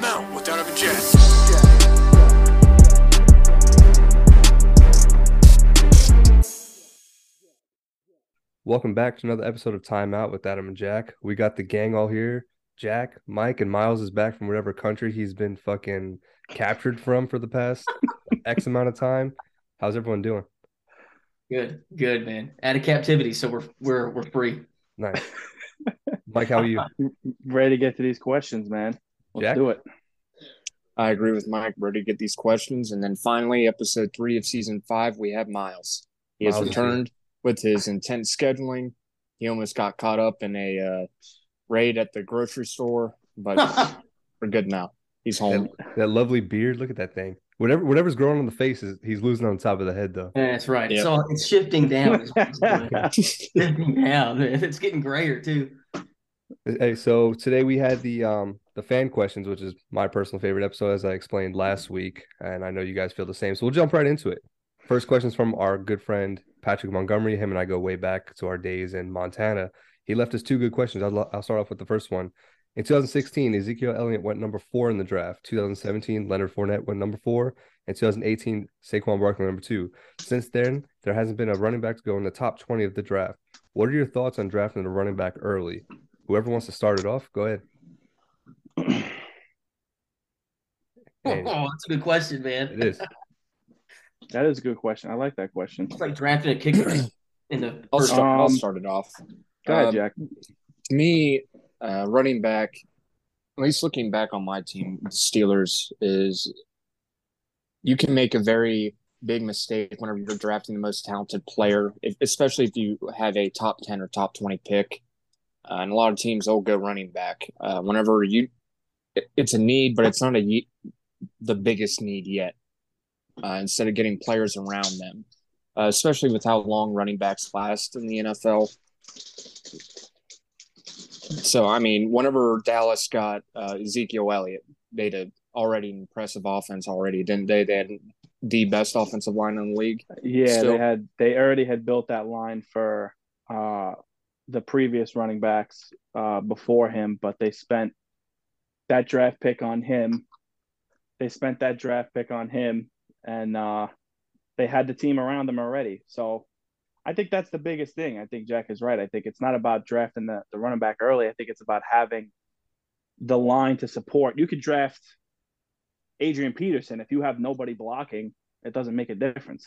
Timeout with Adam and Jack. Welcome back to another episode of Time Out with Adam and Jack. We got the gang all here. Jack, Mike, and Miles is back from whatever country he's been fucking captured from for the past X amount of time. How's everyone doing? Good, good, man. Out of captivity, so we're we're we're free. Nice. Mike, how are you? Ready to get to these questions, man. Let's Jack? do it. I agree with Mike. Ready to get these questions. And then finally, episode three of season five, we have Miles. He has Miles returned with his intense scheduling. He almost got caught up in a uh, raid at the grocery store, but we're good now. He's home. That, that lovely beard. Look at that thing. Whatever whatever's growing on the face is he's losing on top of the head though. That's right. Yep. So it's shifting down. is what it's doing. shifting down. It's getting grayer too. Hey, so today we had the um the fan questions, which is my personal favorite episode, as I explained last week, and I know you guys feel the same. So we'll jump right into it. First question's from our good friend Patrick Montgomery. Him and I go way back to our days in Montana. He left us two good questions. I'll, I'll start off with the first one. In 2016, Ezekiel Elliott went number four in the draft. 2017, Leonard Fournette went number four. And 2018, Saquon Barkley number two. Since then, there hasn't been a running back to go in the top 20 of the draft. What are your thoughts on drafting a running back early? Whoever wants to start it off, go ahead. Hey, Oh, that's a good question, man. it is. That is a good question. I like that question. It's like drafting a kicker in the I'll first. start, I'll Um, start it off. Go ahead, Um, Jack. To me, uh, running back, at least looking back on my team, the Steelers, is you can make a very big mistake whenever you're drafting the most talented player, if, especially if you have a top 10 or top 20 pick. Uh, and a lot of teams will go running back. Uh, whenever you, it- it's a need, but it's not a the biggest need yet. Uh, instead of getting players around them, uh, especially with how long running backs last in the NFL. So I mean, whenever Dallas got uh, Ezekiel Elliott, they had a already impressive offense already, didn't they? They had the best offensive line in the league. Yeah, still- they had they already had built that line for uh the previous running backs uh before him, but they spent that draft pick on him. They spent that draft pick on him and uh they had the team around him already. So I think that's the biggest thing. I think Jack is right. I think it's not about drafting the, the running back early. I think it's about having the line to support. You could draft Adrian Peterson if you have nobody blocking, it doesn't make a difference.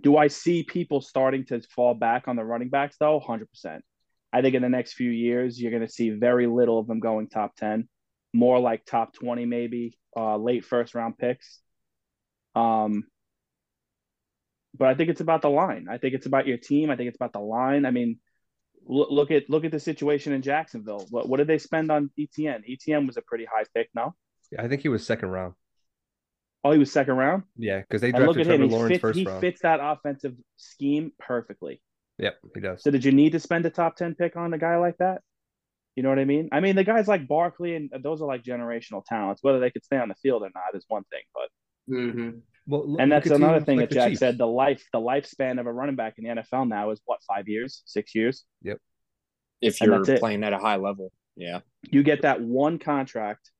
Do I see people starting to fall back on the running backs though? 100%. I think in the next few years, you're going to see very little of them going top 10, more like top 20, maybe uh, late first round picks. Um, but I think it's about the line. I think it's about your team. I think it's about the line. I mean, look, look at look at the situation in Jacksonville. What what did they spend on ETN? ETN was a pretty high pick, no? Yeah, I think he was second round. Oh, he was second round. Yeah, because they And look drafted at him. Trevor He, Lawrence fit, first he round. He fits that offensive scheme perfectly. Yep, he does. So did you need to spend a top 10 pick on a guy like that? You know what I mean? I mean, the guys like Barkley and those are like generational talents. Whether they could stay on the field or not is one thing. But hmm Well, look- and that's another teams thing like that the Jack Chiefs. said. The life, the lifespan of a running back in the NFL now is what five years, six years. Yep. If And you're that's it. playing at a high level, yeah. You get that one contract,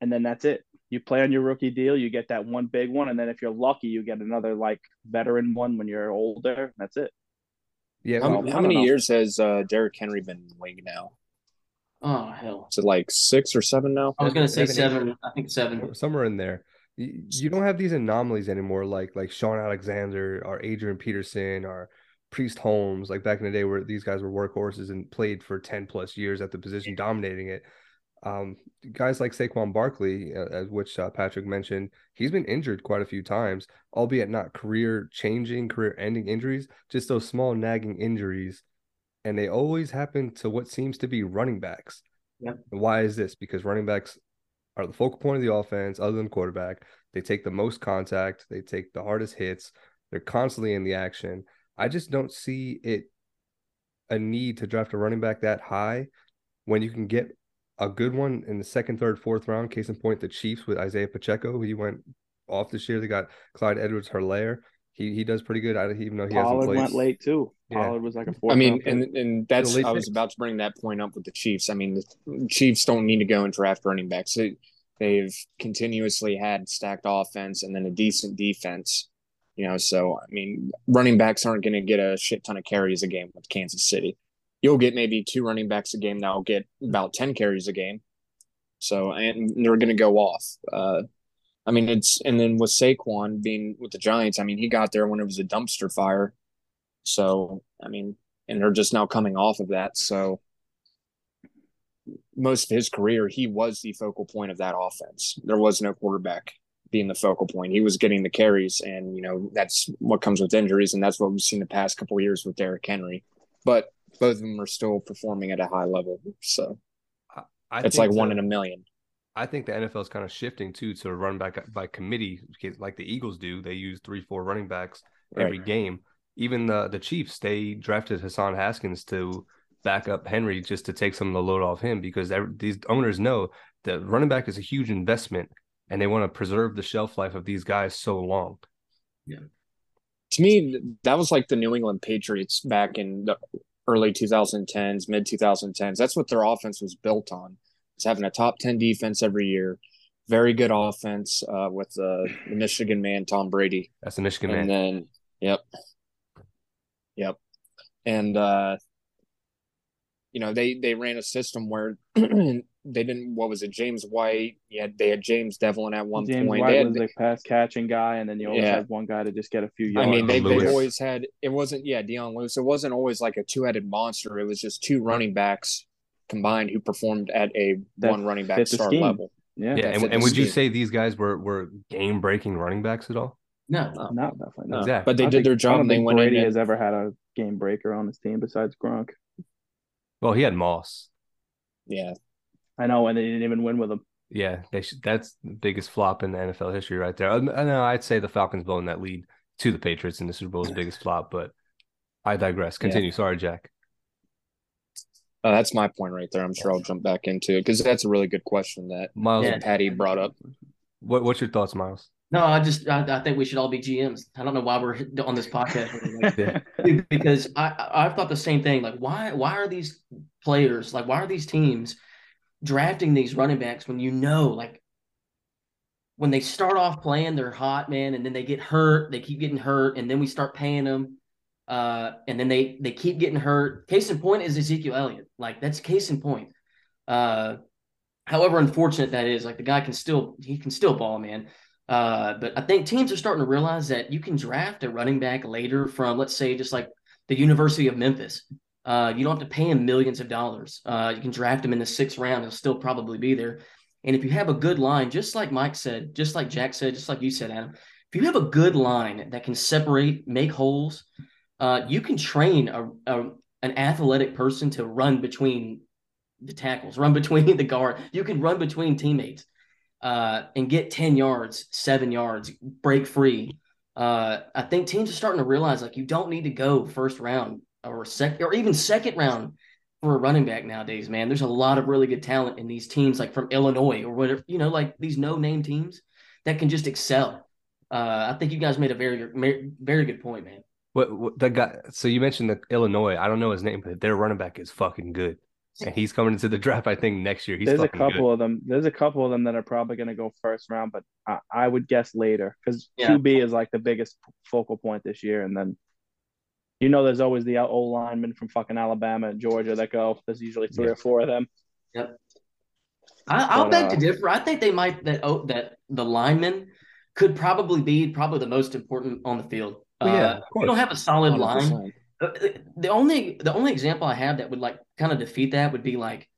and then that's it. You play on your rookie deal, you get that one big one, and then if you're lucky, you get another like veteran one when you're older. That's it. Yeah, How, Well, well, how many know. years has uh, Derrick Henry been in the league now? Oh hell! Is it like six or seven now? I was gonna say Seven, seven. I think seven. somewhere in there. You, you don't have these anomalies anymore, like like Shaun Alexander or Adrian Peterson or Priest Holmes, like back in the day where these guys were workhorses and played for ten plus years at the position, dominating it. Um, guys like Saquon Barkley, uh, as which uh, Patrick mentioned, he's been injured quite a few times, albeit not career changing, career ending injuries, just those small nagging injuries. And they always happen to what seems to be running backs. Why is this? Because running backs are the focal point of the offense, other than quarterback. They take the most contact, they take the hardest hits, they're constantly in the action. I just don't see it a need to draft a running back that high when you can get a good one in the second, third, fourth round. Case in point, the Chiefs with Isaiah Pacheco, he went off this year. They got Clyde Edwards Helaire. He he does pretty good. I, don't even though he hasn't Pollard played. went late too. Yeah. Pollard was like a fourth. I mean, and and that's I was about to bring that point up with the Chiefs. I mean, the Chiefs don't need to go and draft running backs. They, they've continuously had stacked offense and then a decent defense. You know, so I mean, running backs aren't going to get a shit ton of carries a game with Kansas City. You'll get maybe two running backs a game that'll get about ten carries a game. So and they're going to go off. Uh, I mean, it's and then with Saquon being with the Giants, I mean, he got there when it was a dumpster fire. So I mean, and they're just now coming off of that. So most of his career, he was the focal point of that offense. There was no quarterback being the focal point. He was getting the carries, and you know that's what comes with injuries, and that's what we've seen the past couple years with Derrick Henry. But both of them are still performing at a high level, so I it's think like one in a million. I think the NFL is kind of shifting too to run back uh, by committee, like the Eagles do. They use three, four running backs every game. Even the the Chiefs, they drafted Hassan Haskins to back up Henry just to take some of the load off him because every, these owners know that running back is a huge investment and they want to preserve the shelf life of these guys so long. Yeah. To me, that was like the New England Patriots back in the early 2010s, mid 2010s. That's what their offense was built on. It's having a top 10 defense every year, very good offense uh, with uh, the Michigan man Tom Brady, That's the Michigan and man. then yep, yep, and uh, you know they they ran a system where they didn't. What was it? James White. Yeah, they had James Develin at one James point. White They had- was the pass catching guy, and then you always Yeah. had one guy to just get a few yards. I mean, they, they've always had it wasn't yeah, Dion Lewis. It wasn't always like a two headed monster. It was just two running backs combined who performed at a That one running back fit star scheme. level. yeah, yeah, and, and the would you say these guys were were game breaking running backs at all? No, no, definitely not. Exactly. But they I did their job don't and they think went Brady in. has ever had a game breaker on his team besides Gronk. Well, he had Moss. yeah, I know, and they didn't even win with him. Yeah, they should, that's the biggest flop in the NFL history right there. I, I know I'd say the Falcons blowing that lead to the Patriots in the Super Bowl is the biggest flop, but I digress. Continue. Sorry, Jack. uh, that's my point right there. I'm sure I'll jump back into it because that's a really good question that Miles, Yeah. Patty brought up. what what's your thoughts, Miles? no, I just I, I think we should all be GMs. I don't know why we're on this podcast Yeah. because I I- I've thought the same thing. Like why why are these players like why are these teams drafting these running backs when you know like when they start off playing they're hot man and then they get hurt they keep getting hurt and then we start paying them uh and then they they keep getting hurt. Case in point is Ezekiel Elliott. Like that's case in point. Uh however unfortunate that is like the guy can still he can still ball man. Uh but I think teams are starting to realize that you can draft a running back later from let's say just like the University of Memphis uh, you don't have to pay him millions of dollars. Uh, you can draft him in the sixth round; he'll still probably be there. And if you have a good line, just like Mike said, just like Jack said, just like you said, Adam, if you have a good line that can separate, make holes, uh, you can train a, a an athletic person to run between the tackles, run between the guard. You can run between teammates uh, and get ten yards, seven yards, break free. Uh, I think teams are starting to realize like you don't need to go first round or second or even second round for a running back nowadays, man. There's a lot of really good talent in these teams, like from Illinois or whatever, you know, like these no name teams that can just excel. Uh, I think you guys made a very, very, very good point, man. What, what that guy? So you mentioned the Illinois. I don't know his name, but their running back is fucking good, and he's coming into the draft. I think next year. He's there's a couple good. of them. There's a couple of them that are probably going to go first round, but I, I would guess later because Yeah. QB is like the biggest focal point this year, and then you know there's always the old linemen from fucking Alabama and Georgia that go. There's usually three Yeah. or four of them. I, I'll But, beg uh, to differ. I think they might that oh, that the linemen could probably be probably the most important on the field. Oh, yeah, uh, you don't have a solid line. 100%. Uh, The only the only example I have that would like kind of defeat that would be like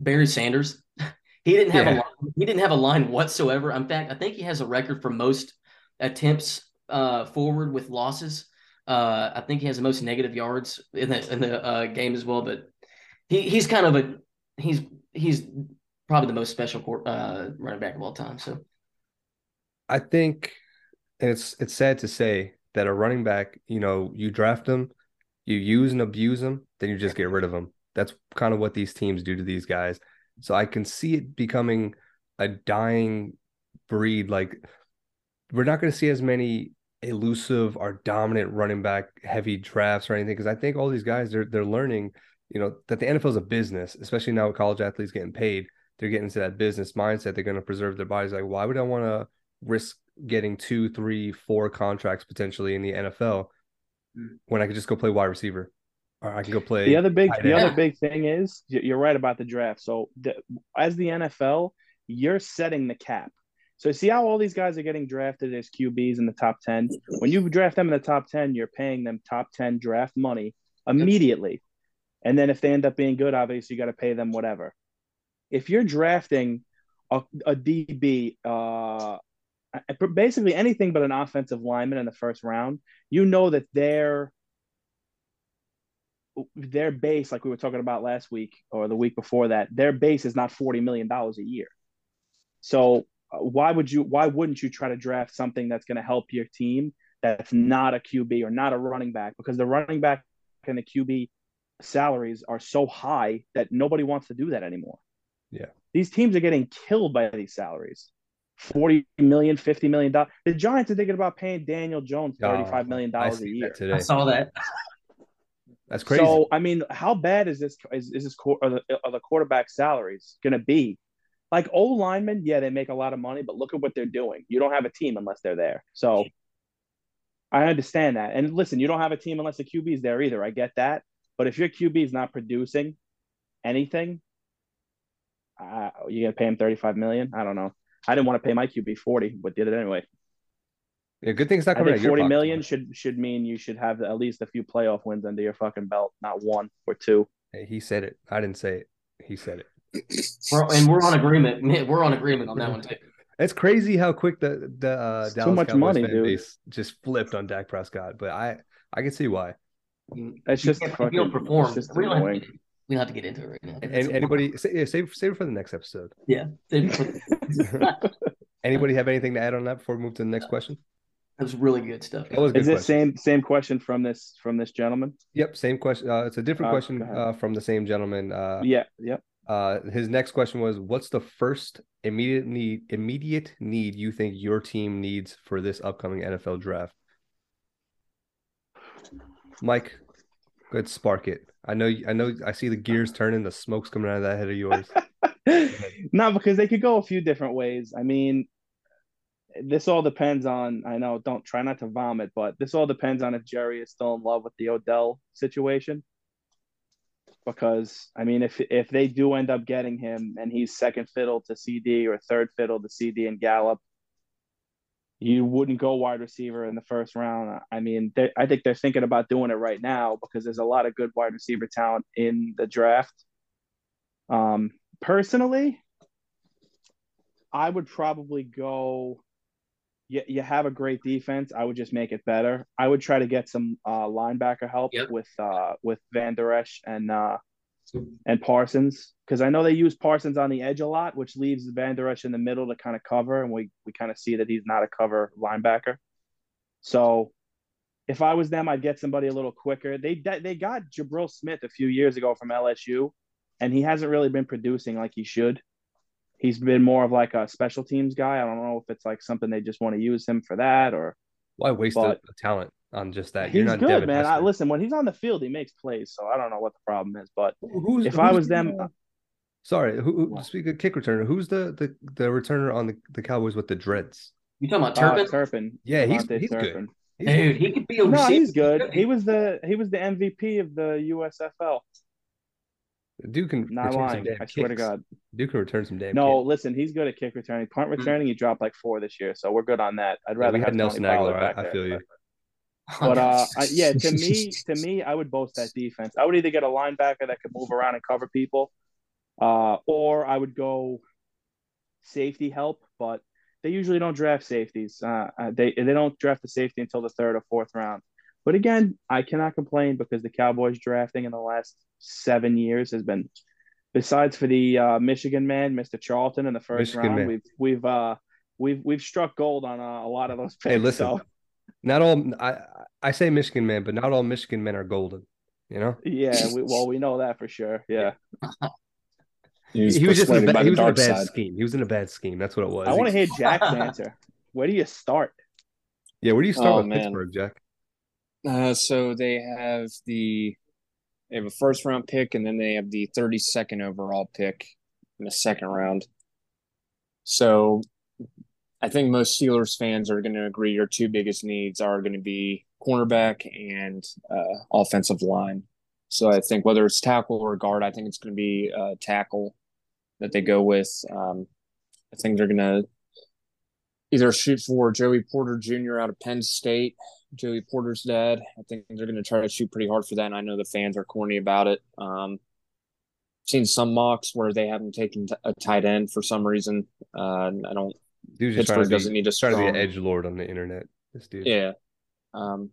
Barry Sanders. he didn't have a line, he didn't have a line whatsoever. In fact, I think he has a record for most attempts uh, forward with losses. Uh, I think he has the most negative yards in the in the uh, game as well. But he he's kind of a he's he's probably the most special court, uh, running back of all time. So I think, and it's it's sad to say that a running back, you know, you draft them, you use and abuse them, then you just get rid of them. That's kind of what these teams do to these guys. So I can see it becoming a dying breed. Like we're not going to see as many elusive or dominant running back heavy drafts or anything because I think all these guys they're they're learning, you know, that the NFL is a business, especially now with college athletes getting paid. They're getting into that business mindset. They're going to preserve their bodies. Like, why would I want to risk getting two, three, four contracts potentially in the NFL Mm. when I could just go play wide receiver, or I can go play The other big, the end. other big thing is you're right about the draft. So the, as the NFL, you're setting the cap. So see how all these guys are getting drafted as QBs in the top ten. When you draft them in the top ten, you're paying them top ten draft money immediately, and then if they end up being good, obviously you got to pay them whatever. If you're drafting a, a DB, uh, basically anything but an offensive lineman in the first round, you know that they're their base, like we were talking about last week or the week before that, their base is not forty million dollars a year. So Uh, why would you? Why wouldn't you try to draft something that's going to help your team that's not a QB or not a running back? Because the running back and the QB salaries are so high that nobody wants to do that anymore. Yeah. These teams are getting killed by these salaries. 40 million, 50 million dollars. The Giants are thinking about paying Daniel Jones Oh, 35 million I dollars a year. today. I saw that. That's crazy. So I mean, how bad is this? Is, is this qu- are the, are the quarterback salaries going to be? Like old linemen, yeah, they make a lot of money, but look at what they're doing. You don't have a team unless they're there. So I understand that. And listen, you don't have a team unless the QB is there either. I get that. But if your QB is not producing anything, uh, you gonna pay him thirty five million? I don't know. I didn't want to pay my QB forty, but did it anyway. yeah, good thing it's not I coming think out forty pocket. million should should mean you should have at least a few playoff wins under your fucking belt, not one or two. Hey, he said it. I didn't say it. He said it. We're, and we're on agreement. We're on agreement on that one too. It's crazy how quick the the uh, It's too Dallas much Cowboys money, fan dude. base just flipped on Dak Prescott, but I I can see why. It's just can't- fucking. you don't perform, just we don't, have to, we don't have to get into it right now. And, anybody sa- yeah, save save it for the next episode. yeah, Anybody have anything to add on that before we move to the next question? That was really good stuff. That was good Is this question. same same question from this from this gentleman? Yep, same question. Uh, it's a different Uh, question uh, from the same gentleman. Uh, yeah, yep. Uh, his next question was, "What's the first immediate need immediate need you think your team needs for this upcoming NFL draft?" Mike, go ahead, spark it. I know, I know, I see the gears turning, the smoke's coming out of that head of yours. no, because they could go a few different ways. I mean, this all depends on. I know, don't try not to vomit, but this all depends on if Jerry is still in love with the Odell situation. Because I mean, if if they do end up getting him and he's second fiddle to CeeDee or third fiddle to CeeDee and Gallup, you wouldn't go wide receiver in the first round. I mean, I think they're thinking about doing it right now because there's a lot of good wide receiver talent in the draft. Um, personally, I would probably go. You, you have a great defense. I would just make it better. I would try to get some uh, linebacker help Yep. with uh, with Van Der Esch and uh, and Parsons because I know they use Parsons on the edge a lot, which leaves Van Der Esch in the middle to kind of cover, and we we kind of see that he's not a cover linebacker. So if I was them, I'd get somebody a little quicker. They they got Jabril Smith a few years ago from LSU, and he hasn't really been producing like he should. He's been more of like a special teams guy. I don't know if it's like something they just want to use him for that or Why waste But- the talent on just that? he's not good, Devin man. I, listen, when he's on the field, he makes plays. So I don't know what the problem is, but Who's, if I was the, them- uh, sorry. Who, who speak of kick returner? Who's the the the returner on the, the Cowboys with the dreads? You talking about uh, Turpin? Turpin, Yeah, he's Devontae he's good. He's Dude, he could be a No, receiver. he's good. He was the he was the MVP of the USFL. Dude can Not lying. I swear to. God. Dude can return some damn. No, kicks. listen, he's good at kick returning. Punt Mm. returning, he dropped like four this year, so we're good on that. I'd Yeah, rather we had have Nelson Tony Aguilar. back I, I there. feel you. But uh, I, yeah, to me, to me, I would boast that defense. I would either get a linebacker that could move around and cover people, uh, or I would go safety help. But they usually don't draft safeties. Uh, uh, they they don't draft the safety until the third or fourth round. But again, I cannot complain because the Cowboys drafting in the last seven years has been, besides for the uh, Michigan man, Mister Charlton, in the first Michigan round, man. we've we've uh, we've we've struck gold on uh, a lot of those picks. Hey, listen. so- Not all. I I say Michigan men, but not all Michigan men are golden. You know, Yeah, we, well, we know that for sure. Yeah, He was, he was just in a persuaded bad, he was in a bad side. scheme. He was in a bad scheme. That's what it was. I want to hear Jack's answer. Where do you start? Yeah, where do you start Oh, with man. Pittsburgh, Jack? Uh, so they have the they have a first round pick, and then they have the 32nd overall pick in the second round. So I think most Steelers fans are going to agree your two biggest needs are going to be cornerback and uh, offensive line. So I think whether it's tackle or guard, I think it's going to be uh, tackle that they go with. Um, I think they're going to either shoot for Joey Porter Jr. out of Penn State Joey Porter's dad. I think they're going to try to shoot pretty hard for that. And I know the fans are corny about it. Um, seen some mocks where they haven't taken t- a tight end for some reason. Uh, I don't. Dude's trying Pittsburgh to doesn't be, need a trying to be an edge lord on the internet. This dude. Yeah. Um,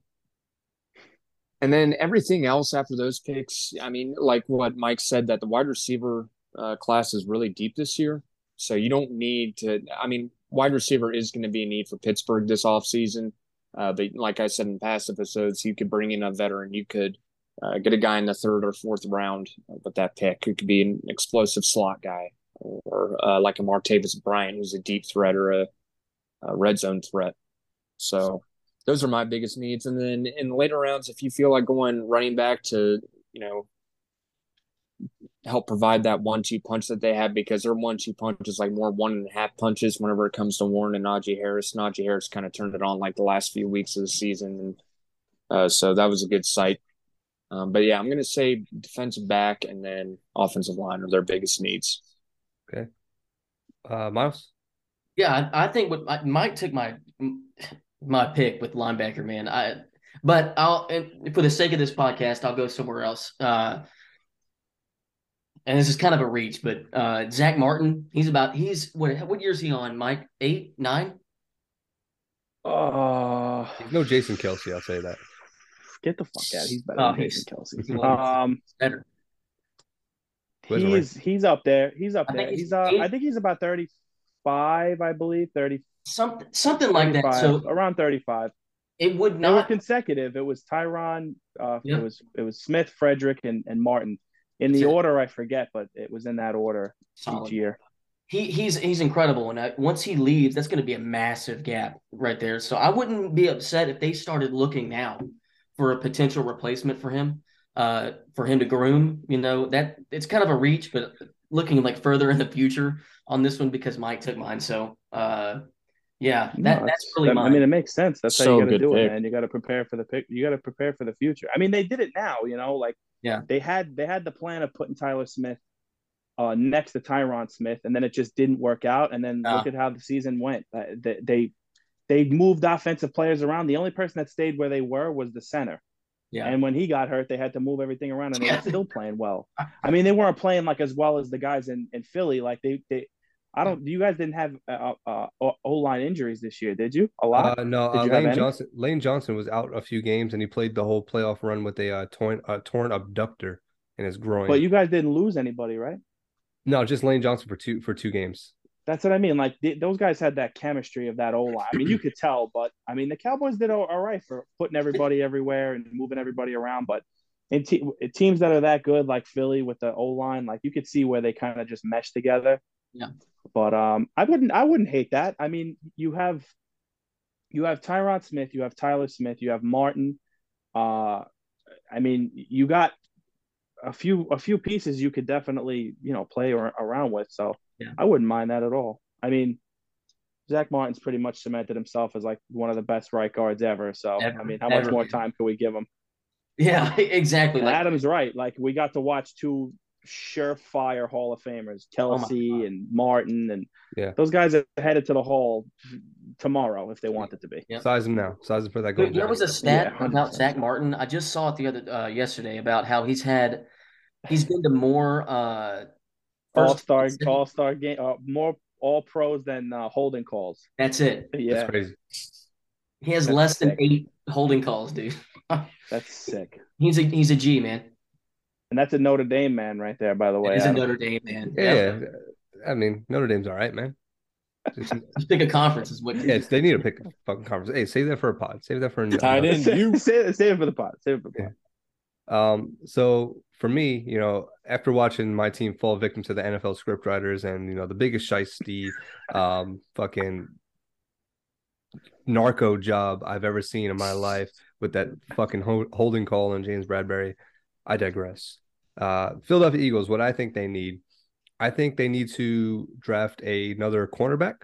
and then everything else after those picks, I mean, like what Mike said, that the wide receiver uh, class is really deep this year. So you don't need to. I mean, wide receiver is going to be a need for Pittsburgh this offseason. Uh, but like I said in past episodes, you could bring in a veteran. You could uh, get a guy in the third or fourth round with that pick who could be an explosive slot guy, or uh, like a Martavis Bryant, who's a deep threat or a, a red zone threat. So those are my biggest needs. And then in later rounds, if you feel like going running back to, you know, help provide that one two punch that they have because their one two punch is like more one and a half punches whenever it comes to Warren and Najee Harris. Najee Harris kind of turned it on like the last few weeks of the season. And uh, so that was a good sight. Um, but yeah, I'm going to say defensive back and then offensive line are their biggest needs. Okay. Uh, Miles. Yeah, I, I think what I, Mike took my my pick with linebacker, man. I but I'll and for the sake of this podcast, I'll go somewhere else. Uh, and this is kind of a reach, but uh, Zach Martin, he's about he's what what year is he on? Mike eight nine. Oh, He's no Jason Kelce, I'll say that. get the fuck out. He's better Oh, than he's- Jason Kelce. he's one of the- Um, Better. He's he's up there. He's up there. he's He's uh. I think he's about thirty five. I believe thirty Something something like that. So around thirty five. it would They were not. consecutive. It was Tyron. Uh, Yeah. It was it was Smith, Frederick, and and Martin. In the order, I forget, but it was in that order Solid. each year. He he's he's incredible, and I, once he leaves, that's going to be a massive gap right there. So I wouldn't be upset if they started looking now for a potential replacement for him, uh, for him to groom. You know that it's kind of a reach, but looking like further in the future on this one because Mike took mine. So uh, yeah, that No, that's it's- really that- mine. I mean, it makes sense. That's how you got to do pick. it, man. You got to prepare for the pick. You got to prepare for the future. I mean, they did it now. You know, like Yeah. they had they had the plan of putting Tyler Smith uh, next to Tyron Smith, and then it just didn't work out. And then look at how the season went. Uh, they, they they moved offensive players around. The only person that stayed where they were was the center. yeah, And when he got hurt, they had to move everything around, and they Yeah. were still playing well. I mean, they weren't playing like as well as the guys in, in Philly. Like they they. I don't. You guys didn't have uh, uh, O line injuries this year, did you? A lot. Uh, no, uh, Lane? Johnson. Lane Johnson was out a few games, and he played the whole playoff run with a uh, torn uh, torn abductor in his groin. But you guys didn't lose anybody, right? no, just Lane Johnson for two for two games. That's what I mean. Like th- those guys had that chemistry of that O line. I mean, you could tell, but I mean, the Cowboys did all, all right for putting everybody everywhere and moving everybody around. But in te- teams that are that good, like Philly with the O line, like you could see where they kind of just mesh together. Yeah. But um, I wouldn't. I wouldn't hate that. I mean, you have you have Tyron Smith, you have Tyler Smith, you have Martin. Uh, I mean, you got a few a few pieces you could definitely you know play ar- around with. So Yeah. I wouldn't mind that at all. I mean, Zach Martin's pretty much cemented himself as like one of the best right guards ever. So Ever. I mean, how much more time can we give him? yeah, exactly. Like, Adam's right. Like we got to watch two surefire Hall of Famers, Kelce God. and Martin, and Yeah. those guys are headed to the Hall tomorrow if they want it to be. Yeah. Size him now. Size him for that goal. there was a stat Yeah, about Zach Martin. I just saw it the other uh, yesterday about how he's had he's been to more uh, All star, all star game, uh, more all pros than uh, holding calls. That's it. Yeah, That's crazy. He has That's less than eight holding calls, dude. that's sick. He's a he's a G man. And that's a Notre Dame man right there, by the way. He's a Notre Dame man. Yeah, I mean Notre Dame's all right, man. Just- Just pick a conference is what. yeah, they need to pick a fucking conference. Hey, save that for a pod. Save that for a Tight end. you. save, it- save it for the pot. Save it for the pot. Um, so for me, you know, after watching my team fall victim to the NFL scriptwriters and you know the biggest shiesty, um, fucking narco job I've ever seen in my life with that fucking ho- holding call on James Bradberry, I digress. Uh, Philadelphia Eagles, what I think they need, I think they need to draft a, another cornerback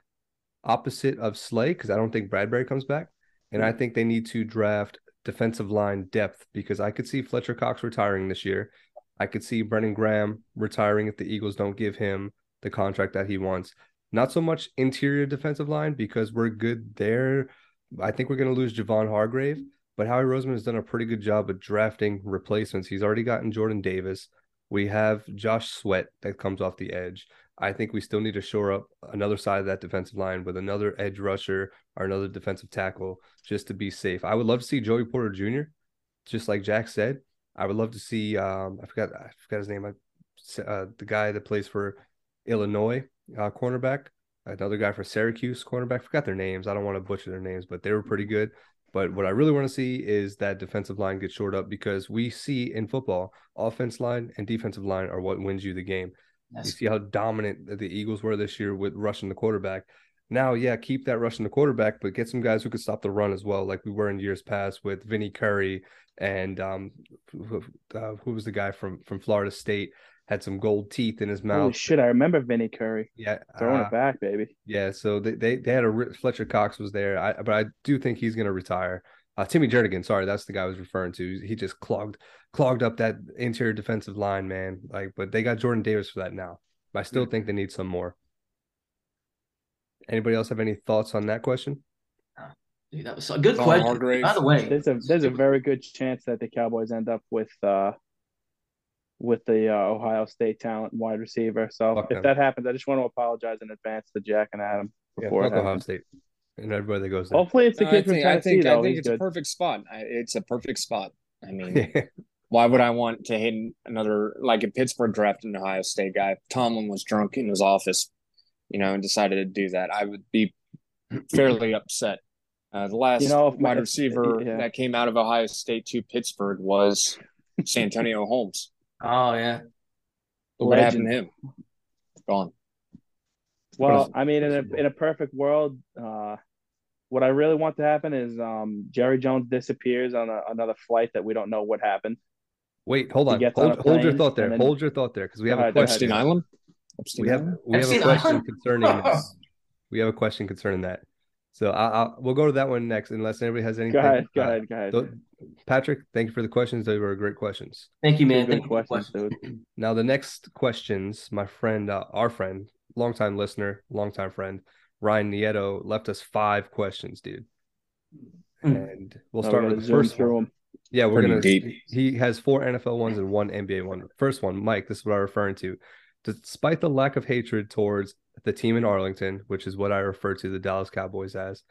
opposite of Slay because I don't think Bradberry comes back, and I think they need to draft defensive line depth because I could see Fletcher Cox retiring this year. I could see Brandon Graham retiring if the Eagles don't give him the contract that he wants. Not so much interior defensive line because we're good there. I think we're going to lose Javon Hargrave, but Howie Roseman has done a pretty good job of drafting replacements. He's already gotten Jordan Davis. We have Josh Sweat that comes off the edge. I think we still need to shore up another side of that defensive line with another edge rusher or another defensive tackle just to be safe. I would love to see Joey Porter Jr. Just like Jack said, I would love to see. Um, I forgot. I forgot his name. Uh, the guy that plays for Illinois uh, cornerback. Another guy for Syracuse cornerback. Forgot their names. I don't want to butcher their names, but they were pretty good. But what I really want to see is that defensive line get shored up because we see in football, offense line and defensive line are what wins you the game. Yes. You see how dominant the Eagles were this year with rushing the quarterback. Now, yeah, keep that rushing the quarterback, but get some guys who could stop the run as well, like we were in years past with Vinny Curry and um, uh, who was the guy from from Florida State had some gold teeth in his mouth. Holy shit, I remember Vinny Curry. Yeah, throwing uh, it back, baby. Yeah, so they, they they had a Fletcher Cox was there, I, but I do think he's going to retire. Uh, Timmy Jernigan, sorry, that's the guy I was referring to. He just clogged clogged up that interior defensive line, man. Like, but they got Jordan Davis for that now. But I still think they need some more. Anybody else have any thoughts on that question? Dude, that was a good question. Hargrave. By the way, there's a there's a very good chance that the Cowboys end up with uh with the uh, Ohio State talent wide receiver. So fuck if them. that happens, I just want to apologize in advance to Jack and Adam before yeah, fuck Ohio State and everybody that goes there. Hopefully, it's the kid from Tennessee. I think, though. I think it's good. a perfect spot. It's a perfect spot. I mean, why would I want to hit another like a Pittsburgh draft an Ohio State guy? Tomlin was drunk in his office, you know, and decided to do that. I would be fairly upset. Uh, the last you know, wide my, receiver yeah. that came out of Ohio State to Pittsburgh was Santonio Holmes. Oh yeah. what happened to him? Gone. Well, I mean, in a in a perfect world, uh, what I really want to happen is um, Jerry Jones disappears on a, another flight that we don't know what happened. Wait, hold on. Hold, on hold your thought there. Then... Hold your thought there because we have a question. Island. we have we have a question concerning. We have a question concerning that. So I, I, we'll go to that one next, unless anybody has anything. Go ahead. Go ahead. Go ahead. Patrick, thank you for the questions. They were great questions. Thank you, man. Good questions, dude. Now the next questions, my friend, uh, our friend, longtime listener, longtime friend, Ryan Nieto left us five questions, dude. Hmm. And we'll start with the first one. Them. Yeah, we're Pretty gonna. Deep. He has four NFL ones and one NBA one. First one, Mike. This is what I'm referring to. Despite the lack of hatred towards the team in Arlington, which is what I refer to the Dallas Cowboys as,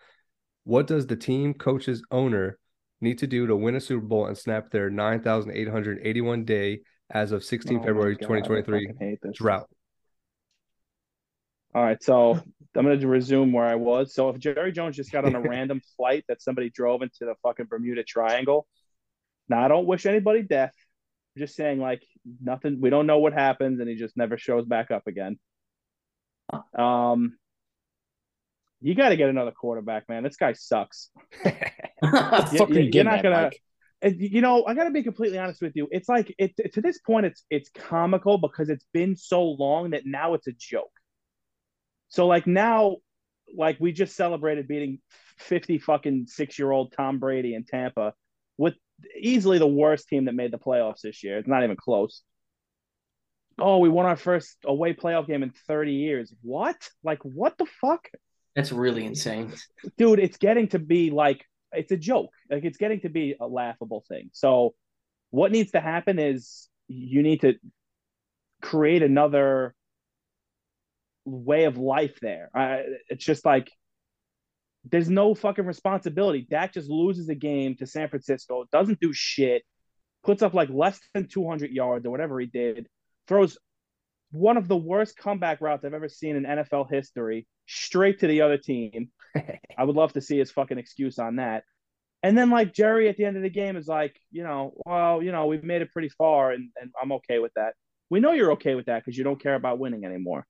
what does the team, coaches, owner need to do to win a Super Bowl and snap their 9,881 day as of 16 oh February God, 2023 drought? All right, so I'm going to resume where I was. So if Jerry Jones just got on a random flight that somebody drove into the fucking Bermuda Triangle, now I don't wish anybody death. I'm just saying, like nothing. We don't know what happens, and he just never shows back up again. Um, you got to get another quarterback, man. This guy sucks. you, are not gonna. You know, I got to be completely honest with you. It's like it to this point, it's it's comical because it's been so long that now it's a joke. So like now, like we just celebrated beating 50 fucking six year old Tom Brady in Tampa with easily the worst team that made the playoffs this year. It's not even close. Oh, we won our first away playoff game in 30 years. What? Like, what the fuck? That's really insane. Dude, it's getting to be like, it's a joke. Like, it's getting to be a laughable thing. So, what needs to happen is you need to create another way of life there. I, it's just like there's no fucking responsibility. Dak just loses a game to San Francisco, doesn't do shit, puts up like less than 200 yards or whatever he did, throws one of the worst comeback routes I've ever seen in NFL history straight to the other team. I would love to see his fucking excuse on that. And then like Jerry at the end of the game is like, you know, well, you know, we've made it pretty far and, and I'm okay with that. We know you're okay with that because you don't care about winning anymore.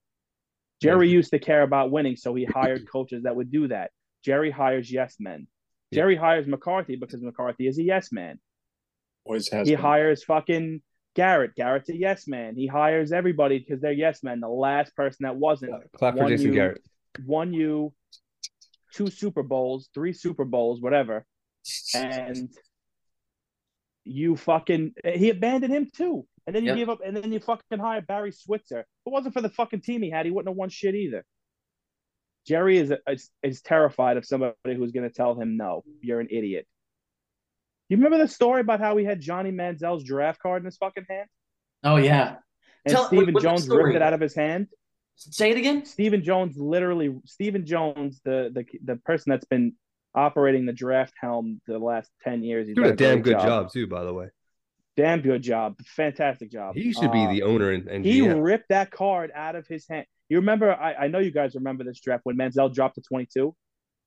Jerry used to care about winning, so he hired coaches that would do that. Jerry hires yes men. Yeah. Jerry hires McCarthy because McCarthy is a yes man. Always has. He been. hires fucking Garrett. Garrett's a yes man. He hires everybody because they're yes men. The last person that wasn't Clap for One Jason you- Garrett. won you two Super Bowls, three Super Bowls, whatever, and you fucking he abandoned him too. And then you Yep. gave up, and then you fucking hired Barry Switzer. If it wasn't for the fucking team he had, he wouldn't have won shit either. Jerry is is, is terrified of somebody who's going to tell him no, you're an idiot. You remember the story about how he had Johnny Manziel's draft card in his fucking hand, Oh yeah. and Tell- Stephen what's the Jones ripped it out of his hand? Say it again. Stephen Jones literally Stephen Jones, the the the person that's been operating the draft helm the last ten years. He's Doing a damn great good job too, by the way. Damn good job. Fantastic job. He should be Uh, the owner and, and he GM. ripped that card out of his hand. You remember? I, I know you guys remember this draft when Manziel dropped to twenty two.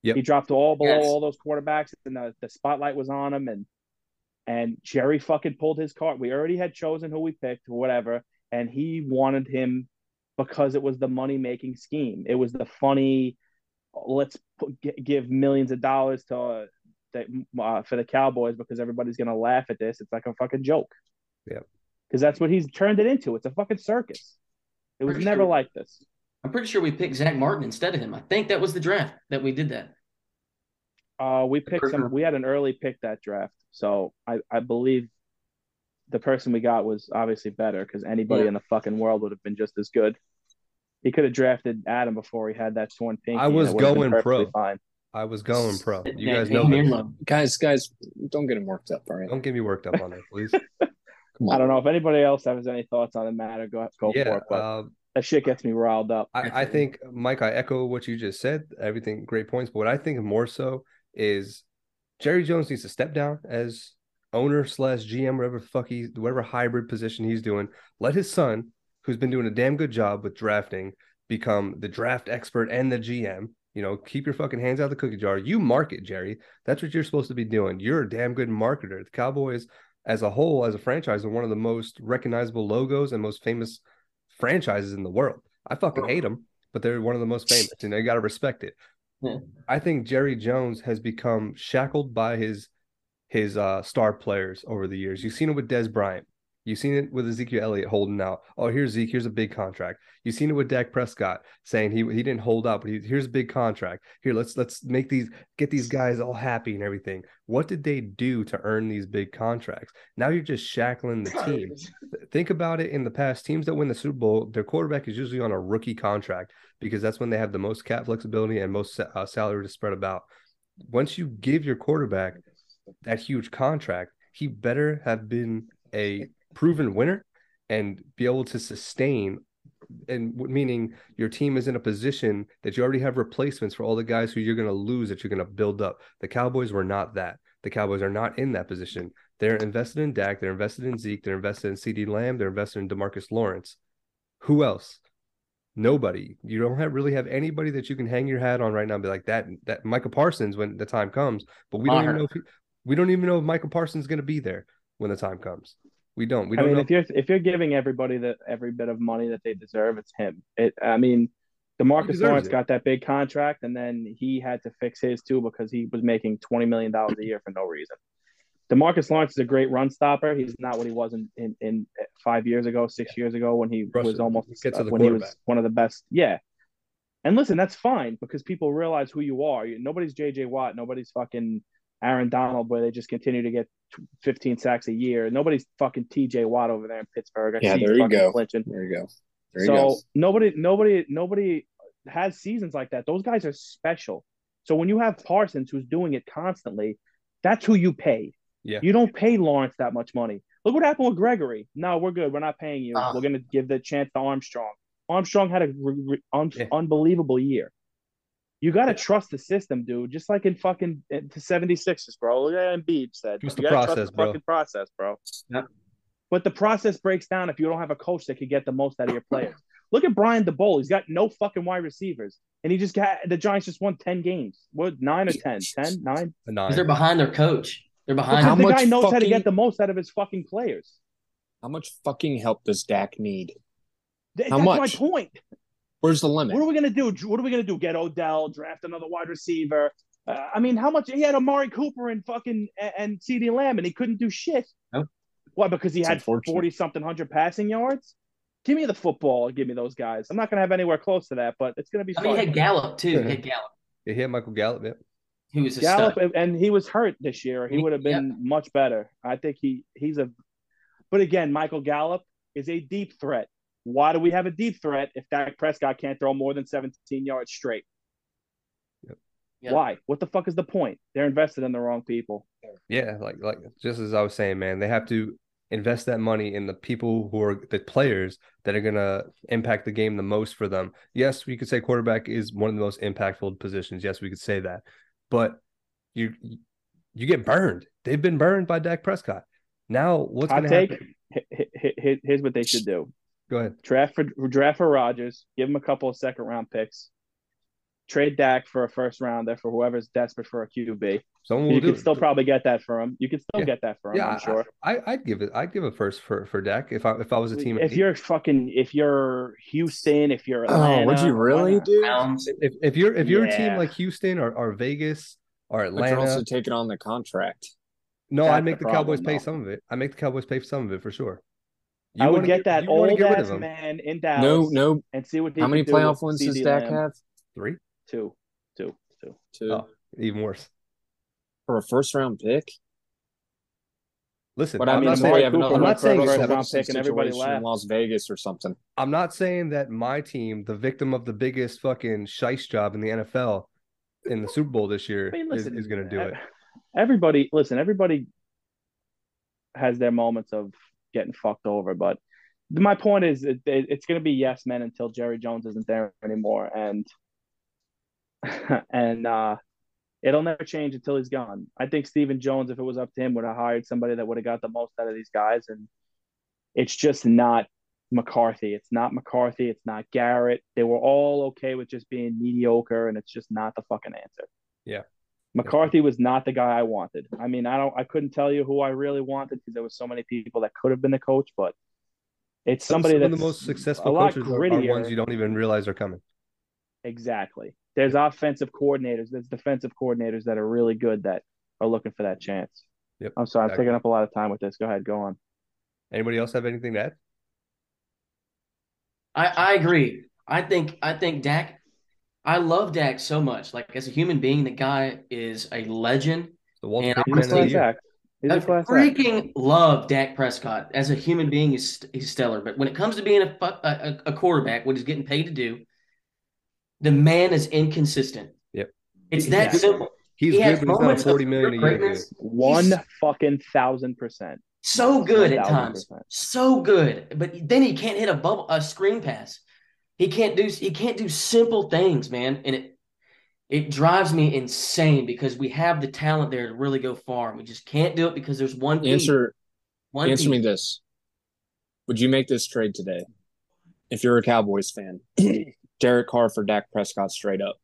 Yep. He dropped all below Yes. all those quarterbacks, and the, the spotlight was on him. And and Jerry fucking pulled his card. We already had chosen who we picked, or whatever, and he wanted him because it was the money making scheme. It was the funny. Let's put, gi- give millions of dollars to uh, that uh, for the Cowboys because everybody's gonna laugh at this. It's like a fucking joke. Yeah, Because that's what he's turned it into. It's a fucking circus. It was Pretty never sure- like this. I'm pretty sure we picked Zach Martin instead of him. I think that was the draft that we did that. Uh, we picked person- some. We had an early pick that draft, so I I believe the person we got was obviously better because anybody Yeah. in the fucking world would have been just as good. He could have drafted Adam before he had that torn pinky. I was it would have been going pro. Fine. I was going pro. You guys know this. Mirlo. guys, guys, don't get him worked up. All right. Don't get me worked up on that, please. Come I don't know if anybody else has any thoughts on the matter. Go go for it. But uh, that shit gets me riled up. I, I think Mike, I echo what you just said. Everything great points, but what I think more so is Jerry Jones needs to step down as owner slash GM, whatever the fuck he's whatever hybrid position he's doing. Let his son, who's been doing a damn good job with drafting, become the draft expert and the GM. You know, keep your fucking hands out of the cookie jar. You market, Jerry. That's what you're supposed to be doing. You're a damn good marketer. The Cowboys, as a whole, as a franchise, are one of the most recognizable logos and most famous franchises in the world. I fucking hate them, but they're one of the most famous, and they got to respect it. Yeah. I think Jerry Jones has become shackled by his his uh, star players over the years. You've seen it with Dez Bryant. You've seen it with Ezekiel Elliott holding out. Oh, here's Zeke. Here's a big contract. You've seen it with Dak Prescott saying he he didn't hold out, but he, here's a big contract. Here, let's let's make these get these guys all happy and everything. What did they do to earn these big contracts? Now you're just shackling the team. Think about it in the past. Teams that win the Super Bowl, their quarterback is usually on a rookie contract because that's when they have the most cap flexibility and most uh, salary to spread about. Once you give your quarterback that huge contract, he better have been a proven winner and be able to sustain. And meaning your team is in a position that you already have replacements for all the guys who you're going to lose that you're going to build up. The Cowboys were not that. The Cowboys are not in that position. They're invested in Dak. They're invested in Zeke. They're invested in CeeDee Lamb. They're invested in Demarcus Lawrence. Who else? Nobody. You don't have really have anybody that you can hang your hat on right now and be like that. That Micah Parsons when the time comes, but we don't even know if he, we don't even know if Micah Parsons is going to be there when the time comes. We don't. We I don't mean, know. if you're if you're giving everybody the every bit of money that they deserve, it's him. It. I mean, Demarcus Lawrence it. got that big contract, and then he had to fix his too because he was making twenty million dollars a year for no reason. Demarcus Lawrence is a great run stopper. He's not what he was in in, in eh, five years ago, six years ago when he Russell, was almost he gets to uh, the when he was one of the best. Yeah. And listen, that's fine because people realize who you are. Nobody's JJ Watt. Nobody's fucking Aaron Donald, where they just continue to get 15 sacks a year. Nobody's fucking TJ Watt over there in Pittsburgh. I Yeah, see there you fucking go. Flinching. There you go. There you So go. nobody, nobody, nobody has seasons like that. Those guys are special. So when you have Parsons who's doing it constantly, that's who you pay. Yeah. You don't pay Lawrence that much money. Look what happened with Gregory. No, we're good. We're not paying you. Ah. We're going to give the chance to Armstrong. Armstrong had a re- re- un- Yeah. unbelievable year. You got to trust the system, dude. Just like in fucking in the 76ers, bro. Look at Embiid said. Trust the gotta process, trust the bro. fucking process, bro. Yeah. But the process breaks down if you don't have a coach that could get the most out of your players. Look at Brian Daboll. He's got no fucking wide receivers. And he just got the Giants just won 10 games. What, nine or 10? 10, nine? Nine. Because they're behind their coach. They're behind. How Because the much guy knows how to get the most out of his fucking players. How much fucking help does Dak need? Th- How That's much? my point. Where's the limit? What are we gonna do? What are we gonna do? Get Odell, draft another wide receiver? Uh, I mean, how much he had Amari Cooper and fucking and CeeDee Lamb, and he couldn't do shit. Nope. Why? Because he It's had forty something hundred passing yards. Give me the football. Give me those guys. I'm not gonna have anywhere close to that, but it's gonna be I fun. mean, he had Gallup too. He had Gallup, He had Michael Gallup. Yeah. who was a Gallup, stud. and he was hurt this year. He He- would have been much better. I think he he's a. But again, Michael Gallup is a deep threat. Why do we have a deep threat if Dak Prescott can't throw more than 17 yards straight? Yep. Why? What the fuck is the point? They're invested in the wrong people. Yeah, like like just as I was saying, man, they have to invest that money in the people who are the players that are gonna impact the game the most for them. Yes, we could say quarterback is one of the most impactful positions. Yes, we could say that, but you you get burned. They've been burned by Dak Prescott. Now what's gonna take. happen? H- h- h- Here's what they should do: Go ahead. draft for draft for Rodgers. Give him a couple of second round picks. Trade Dak for a first rounder for whoever's desperate for a QB. Someone will You do could it. still probably get that for him. You could still Yeah. get that for him. yeah, I'm sure. I, I I'd give it. I'd give a first for for Dak if I if I was a team. if you're fucking, if you're Houston, if you're Oh, Atlanta, would you really, do? if if you're if you're a team like Houston or, or Vegas or Atlanta, But you're also Atlanta, taking on the contract. no, That's I the make the problem, Cowboys pay though. some of it. I make the Cowboys pay for some of it for sure. You I would wanna get that you old get ass of him. man in Dallas. No, no. and see what he How many playoff wins does CeeDee Dak Lamb. have? Three, Two, two, two. Two Oh. even worse. for a first round pick. Listen, But I'm I mean, not saying we have Cooper I'm not went for a saying first round pick and everybody situation in. Las Vegas or something. I'm not saying that my team, the victim of the biggest fucking shice job in the NFL in the Super Bowl this year, I mean, is, listen, is going to do it. Everybody, listen. Everybody has their moments of getting fucked over, but my point is, it, it- it's going to be yes men until Jerry Jones isn't there anymore, and and uh, it'll never change until he's gone. I think Stephen Jones, if it was up to him, would have hired somebody that would have got the most out of these guys, and it's just not McCarthy. It's not McCarthy. It's not Garrett. They were all okay with just being mediocre, and it's just not the fucking answer. Yeah. McCarthy was not the guy I wanted. I mean, I don't, I couldn't tell you who I really wanted because there was so many people that could have been the coach, but it's somebody some that's the most successful a lot coaches are, are ones you don't even realize are coming. Exactly. There's offensive coordinators, there's defensive coordinators that are really good that are looking for that chance. Yep, I'm sorry, exactly. I'm taking up a lot of time with this. Go ahead, go on. Anybody else have anything to add? I, I agree. I think I think Dak. I love Dak so much. Like as a human being, the guy is a legend. The Walter And Payton I'm Man of the Class Year. act. He's I a class act. freaking love Dak Prescott as a human being. He's he's stellar. But when it comes to being a fu- a, a a quarterback, what he's getting paid to do, the man is inconsistent. Yep. It's that Yeah. simple. He's He good, but he's not moments a of 40 million a year dude. One He's fucking thousand percent. so good at 1000%. times. So good. But then he can't hit a bubble a screen pass. He can't do he can't do simple things, man. And it it drives me insane because we have the talent there to really go far. And we just can't do it because there's one piece. Answer one answer me this. Would you make this trade today? If you're a Cowboys fan. Derek Carr for Dak Prescott straight up.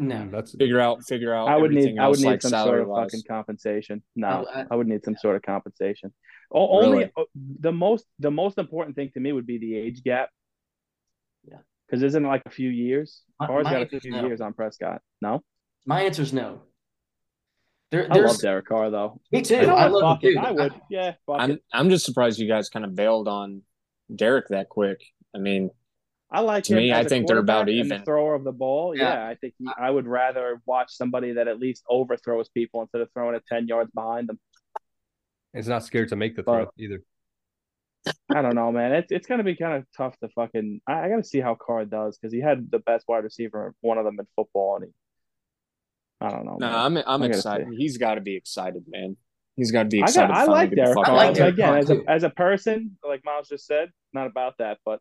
No. That's Figure out figure out I would everything need I would need like some sort of wise. fucking compensation. No, I- I would need some sort of compensation. O- only Really? uh, the most the most important thing to me would be the age gap. Yeah. Because isn't it like a few years? My- Carr's my got a few no. years on Prescott. No, My answer is no. There, I love there's Derek Carr though. me too. You know I love him too. I would. Yeah, fuck I'm it. I'm just surprised you guys kind of bailed on Derek that quick. I mean, I like To him me, I think they're about quarterback and the even. thrower of the ball. Yeah. Yeah, I think he, I would rather watch somebody that at least overthrows people instead of throwing it ten yards behind them. it's not scared to make the But- throw either. I don't know, man. It's it's gonna be kind of tough to fucking. I, I got to see how Carr does because he had the best wide receiver, one of them in football, and he. I don't know. no, man. I'm I'm I excited. see. He's got to be excited, man. He's got to be I excited. got. I like Derek Carr. I like Derek Again, Carr, as a as a person, like Miles just said, not about that, but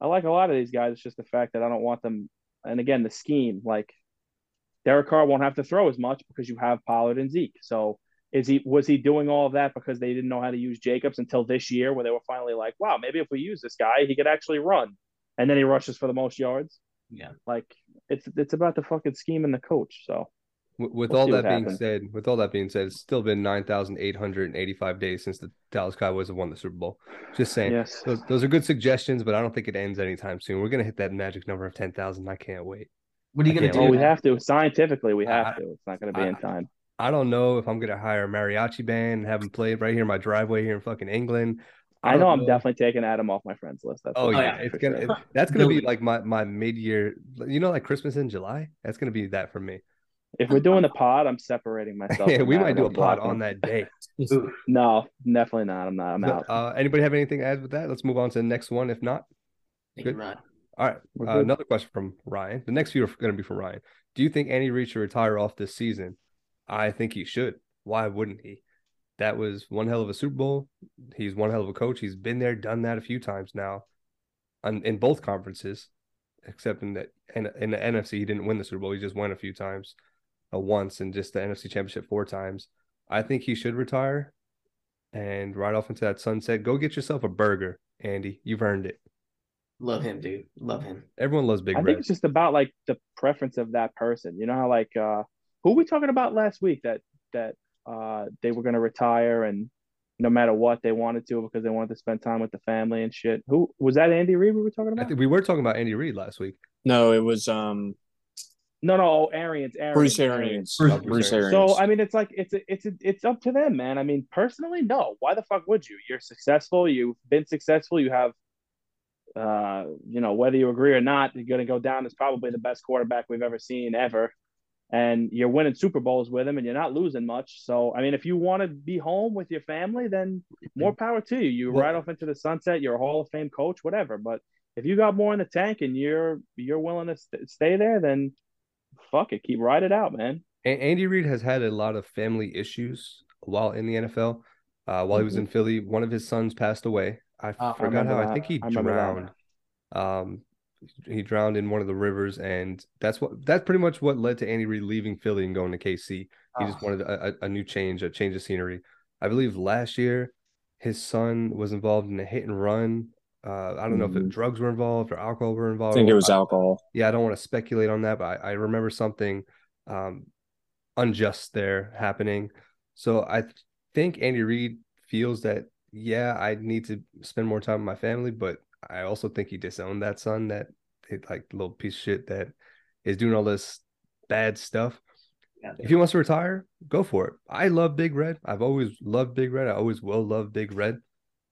I like a lot of these guys. It's just the fact that I don't want them. And again, the scheme, like Derek Carr won't have to throw as much because you have Pollard and Zeke. So is he was he doing all of that because they didn't know how to use Jacobs until this year, where they were finally like, wow, maybe if we use this guy, he could actually run, and then he rushes for the most yards. Yeah. Like it's it's about the fucking scheme and the coach. So W- With We'll all that being happens. said, with all that being said, it's still been nine thousand eight hundred and eighty-five days since the Dallas Cowboys have won the Super Bowl. Just saying, Yes. those, those are good suggestions, but I don't think it ends anytime soon. We're gonna hit that magic number of ten thousand. I can't wait. What are you I gonna do? Oh, we have to. Scientifically, we have I- to. It's not going to be I- in time. I don't know if I'm gonna hire a mariachi band and have them play right here in my driveway here in fucking England. I know don't I'm definitely taking Adam off my friends list. That's Oh yeah, yeah, it's for gonna. sure. it- that's gonna be like my my mid-year. You know, like Christmas in July. That's gonna be that for me. If we're doing the pod, I'm separating myself. Yeah, we Adam. might do a I'm pod blocking on that day. No, definitely not. I'm not. I'm So, out. uh, anybody have anything to add with that? Let's move on to the next one. If not, thank you, Good. Ryan. all right. Uh, another question from Ryan. The next few are going to be from Ryan. Do you think Andy Reid should retire off this season? I think he should. Why wouldn't he? That was one hell of a Super Bowl. He's one hell of a coach. He's been there, done that a few times now, on, in both conferences, except in the in, in the NFC, he didn't win the Super Bowl. He just won a few times, uh, once, and just the NFC Championship four times. I think he should retire and ride off into that sunset. Go get yourself a burger, Andy. You've earned it. Love him, dude. Love him. Everyone loves Big I Red. think it's just about like the preference of that person. You know how like uh who we talking about last week that that uh they were gonna retire and no matter what they wanted to because they wanted to spend time with the family and shit. Who was that? Andy Reid we were talking I about? think we were talking about Andy Reid last week. No, it was um No, no, oh, Arians, Arians, Bruce Arians. Bruce- Bruce Arians. Arians. So I mean, it's like it's a, it's a, it's up to them, man. I mean, personally, no. Why the fuck would you? You're successful. You've been successful. You have, uh, you know, whether you agree or not, you're gonna go down as probably the best quarterback we've ever seen ever, and you're winning Super Bowls with him, and you're not losing much. So I mean, if you want to be home with your family, then more power to you. You Well- ride off into the sunset. You're a Hall of Fame coach, whatever. But if you got more in the tank and you're you're willing to st- stay there, then fuck it, keep ride it out, man. Andy Reid has had a lot of family issues while in the NFL. Uh, while he was in Philly, one of his sons passed away. I I forgot remember how. I think he I that. drowned. Um, he drowned in one of the rivers, and that's what that's pretty much what led to Andy Reid leaving Philly and going to KC. He just Oh. wanted a, a, new change, a change of scenery. I believe last year his son was involved in a hit and run. Uh, I don't know if it, Mhm. drugs were involved or alcohol were involved. I think it was I- alcohol. yeah, I don't want to speculate on that, but I, I remember something um, unjust there happening. So I th- think Andy Reid feels that, yeah, I need to spend more time with my family, but I also think he disowned that son, that like little piece of shit that is doing all this bad stuff. Yeah, If he wants to retire, go for it. I love Big Red. I've always loved Big Red. I always will love Big Red.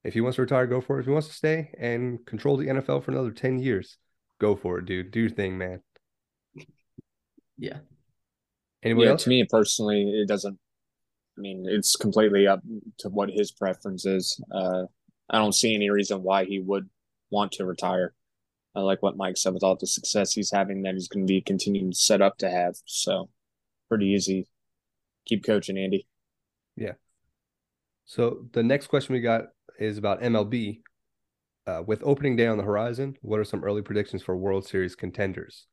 If he wants to retire, go for it. If he wants to stay and control the NFL for another 10 years, go for it, dude. Do your thing, man. Yeah. Anybody yeah, else? to me personally, it doesn't. I mean, it's completely up to what his preference is. Uh, I don't see any reason why he would want to retire. I like what Mike said with all the success he's having, that he's going to be continuing to set up to have. So, pretty easy. Keep coaching, Andy. Yeah. So the next question we got is about MLB. Uh, with opening day on the horizon, what are some early predictions for World Series contenders?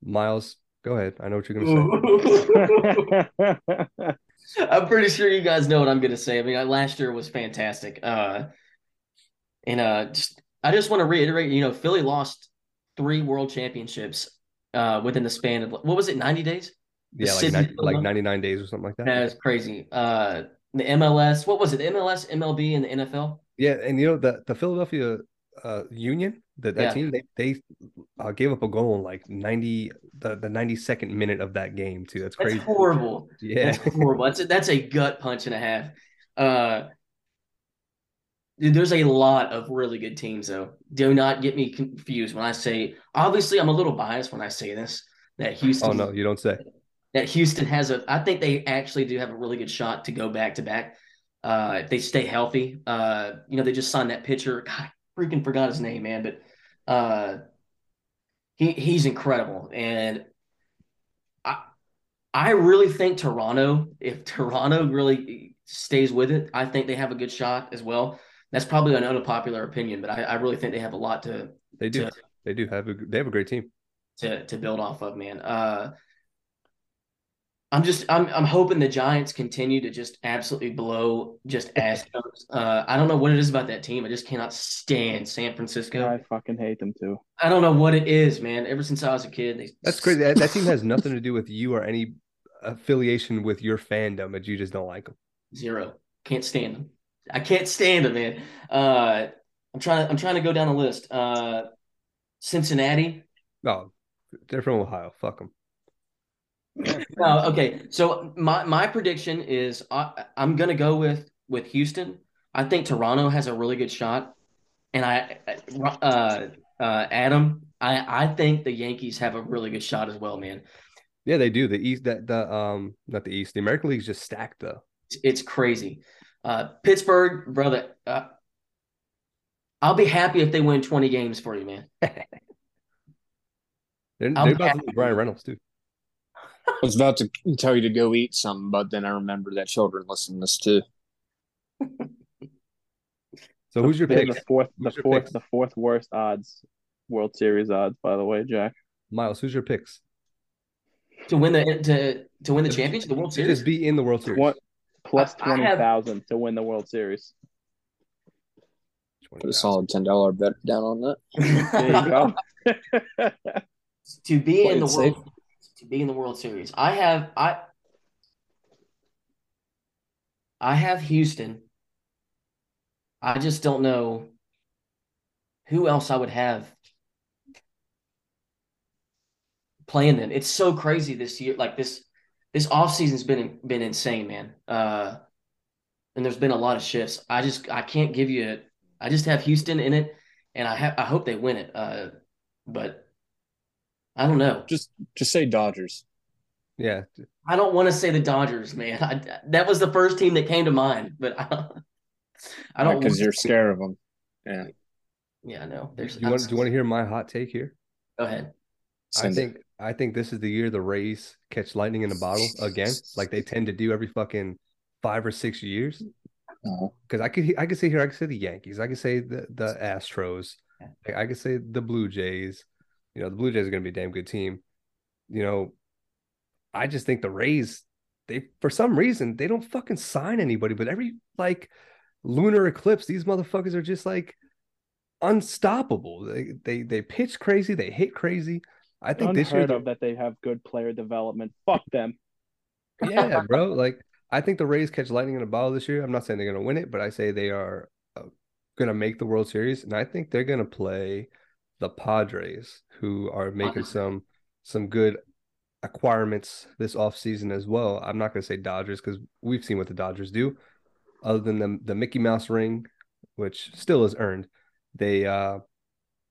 Miles, go ahead. I know what you're going to say. I'm pretty sure you guys know what I'm gonna say. I mean, last year was fantastic. Uh, and uh, just I just want to reiterate, you know, Philly lost three World Championships uh within the span of what was it, 90 days? Yeah, like, 90, like 99 days or something like that. That's crazy. Uh, the MLS, what was it? The MLS, MLB, and the NFL. Yeah, and you know the the Philadelphia uh, Union, that that Yeah. team, they they uh, gave up a goal in like 90 the the 92nd minute of that game too. That's That's crazy. horrible. Yeah. That's horrible. That's a, that's a gut punch and a half. Uh, dude, there's a lot of really good teams, though. Do not get me confused when I say. Obviously, I'm a little biased when I say this. That Houston. Oh no, you don't say. That Houston has a. I think they actually do have a really good shot to go back to back. Uh, if they stay healthy. Uh, you know, they just signed that pitcher. God, I freaking forgot his name, man. But uh, he he's incredible, and I I really think Toronto. If Toronto really stays with it, I think they have a good shot as well. That's probably an unpopular opinion, but I, I really think they have a lot to They do. to They do have a they have a great team. to to build off of, man. Uh, I'm just I'm I'm hoping the Giants continue to just absolutely blow just ass. Uh, I don't know what it is about that team. I just cannot stand San Francisco. I fucking hate them too. I don't know what it is, man. Ever since I was a kid, they That's crazy. That, that team has nothing to do with you or any affiliation with your fandom that you just don't like them? Zero. Can't stand them. I can't stand it, man. Uh, I'm trying. to. I'm trying to go down the list. Uh, Cincinnati. No, they're from Ohio. Fuck them. No, okay. So my my prediction is I, I'm gonna go with with Houston. I think Toronto has a really good shot, and I uh uh Adam, I I think the Yankees have a really good shot as well, man. Yeah, they do. The East, that the um, not the East. The American League's just stacked though. It's crazy. Uh, Pittsburgh, brother. Uh, I'll be happy if they win 20 games for you, man. They're, I'll they're be about to happy. lose Bryan Reynolds too. I was about to tell you to go eat something, but then I remember that children listen to this too. So who's your pick, The fourth, the Who's your fourth, picks? the fourth worst odds, World Series odds. By the way, Jack. Miles? Who's your picks? To win the to to win the championship, the World Series. just be in the World Series. What plus I- I twenty thousand to win the World Series? Put a solid ten dollar bet down on that. There you go. to be Play in the safe. world to be in the World Series. I have I I have Houston. I just don't know who else I would have playing them. It's so crazy this year. Like this this offseason's been been insane, man. Uh and there's been a lot of shifts. I just I can't give you a, I just have Houston in it and I have I hope they win it. Uh but I don't know. Just just say Dodgers. Yeah, I don't want to say the Dodgers, man. I, that was the first team that came to mind, but I don't. I don't because you're scared of them. Yeah. Yeah, I know. do There's. you want do you want to hear my hot take here? Go ahead. I Send it. I think this is the year the Rays catch lightning in a bottle again, like they tend to do every fucking five or six years. Uh-huh. Because I could I could say here I could say the Yankees, I could say the the Astros, I, I could say the Blue Jays. You know the Blue Jays are going to be a damn good team. You know, I just think the Rays they for some reason they don't fucking sign anybody, but every like lunar eclipse, these motherfuckers are just like unstoppable. They they they pitch crazy, they hit crazy. I think this year Unheard the- of that they have good player development. Fuck them. yeah, bro. Like I think the Rays catch lightning in a bottle this year. I'm not saying they're going to win it, but I say they are uh, going to make the World Series, and I think they're going to play the Padres, who are making some some good acquirements this offseason as well. I'm not going to say Dodgers because we've seen what the Dodgers do. Other than the the Mickey Mouse ring, which still is earned, they uh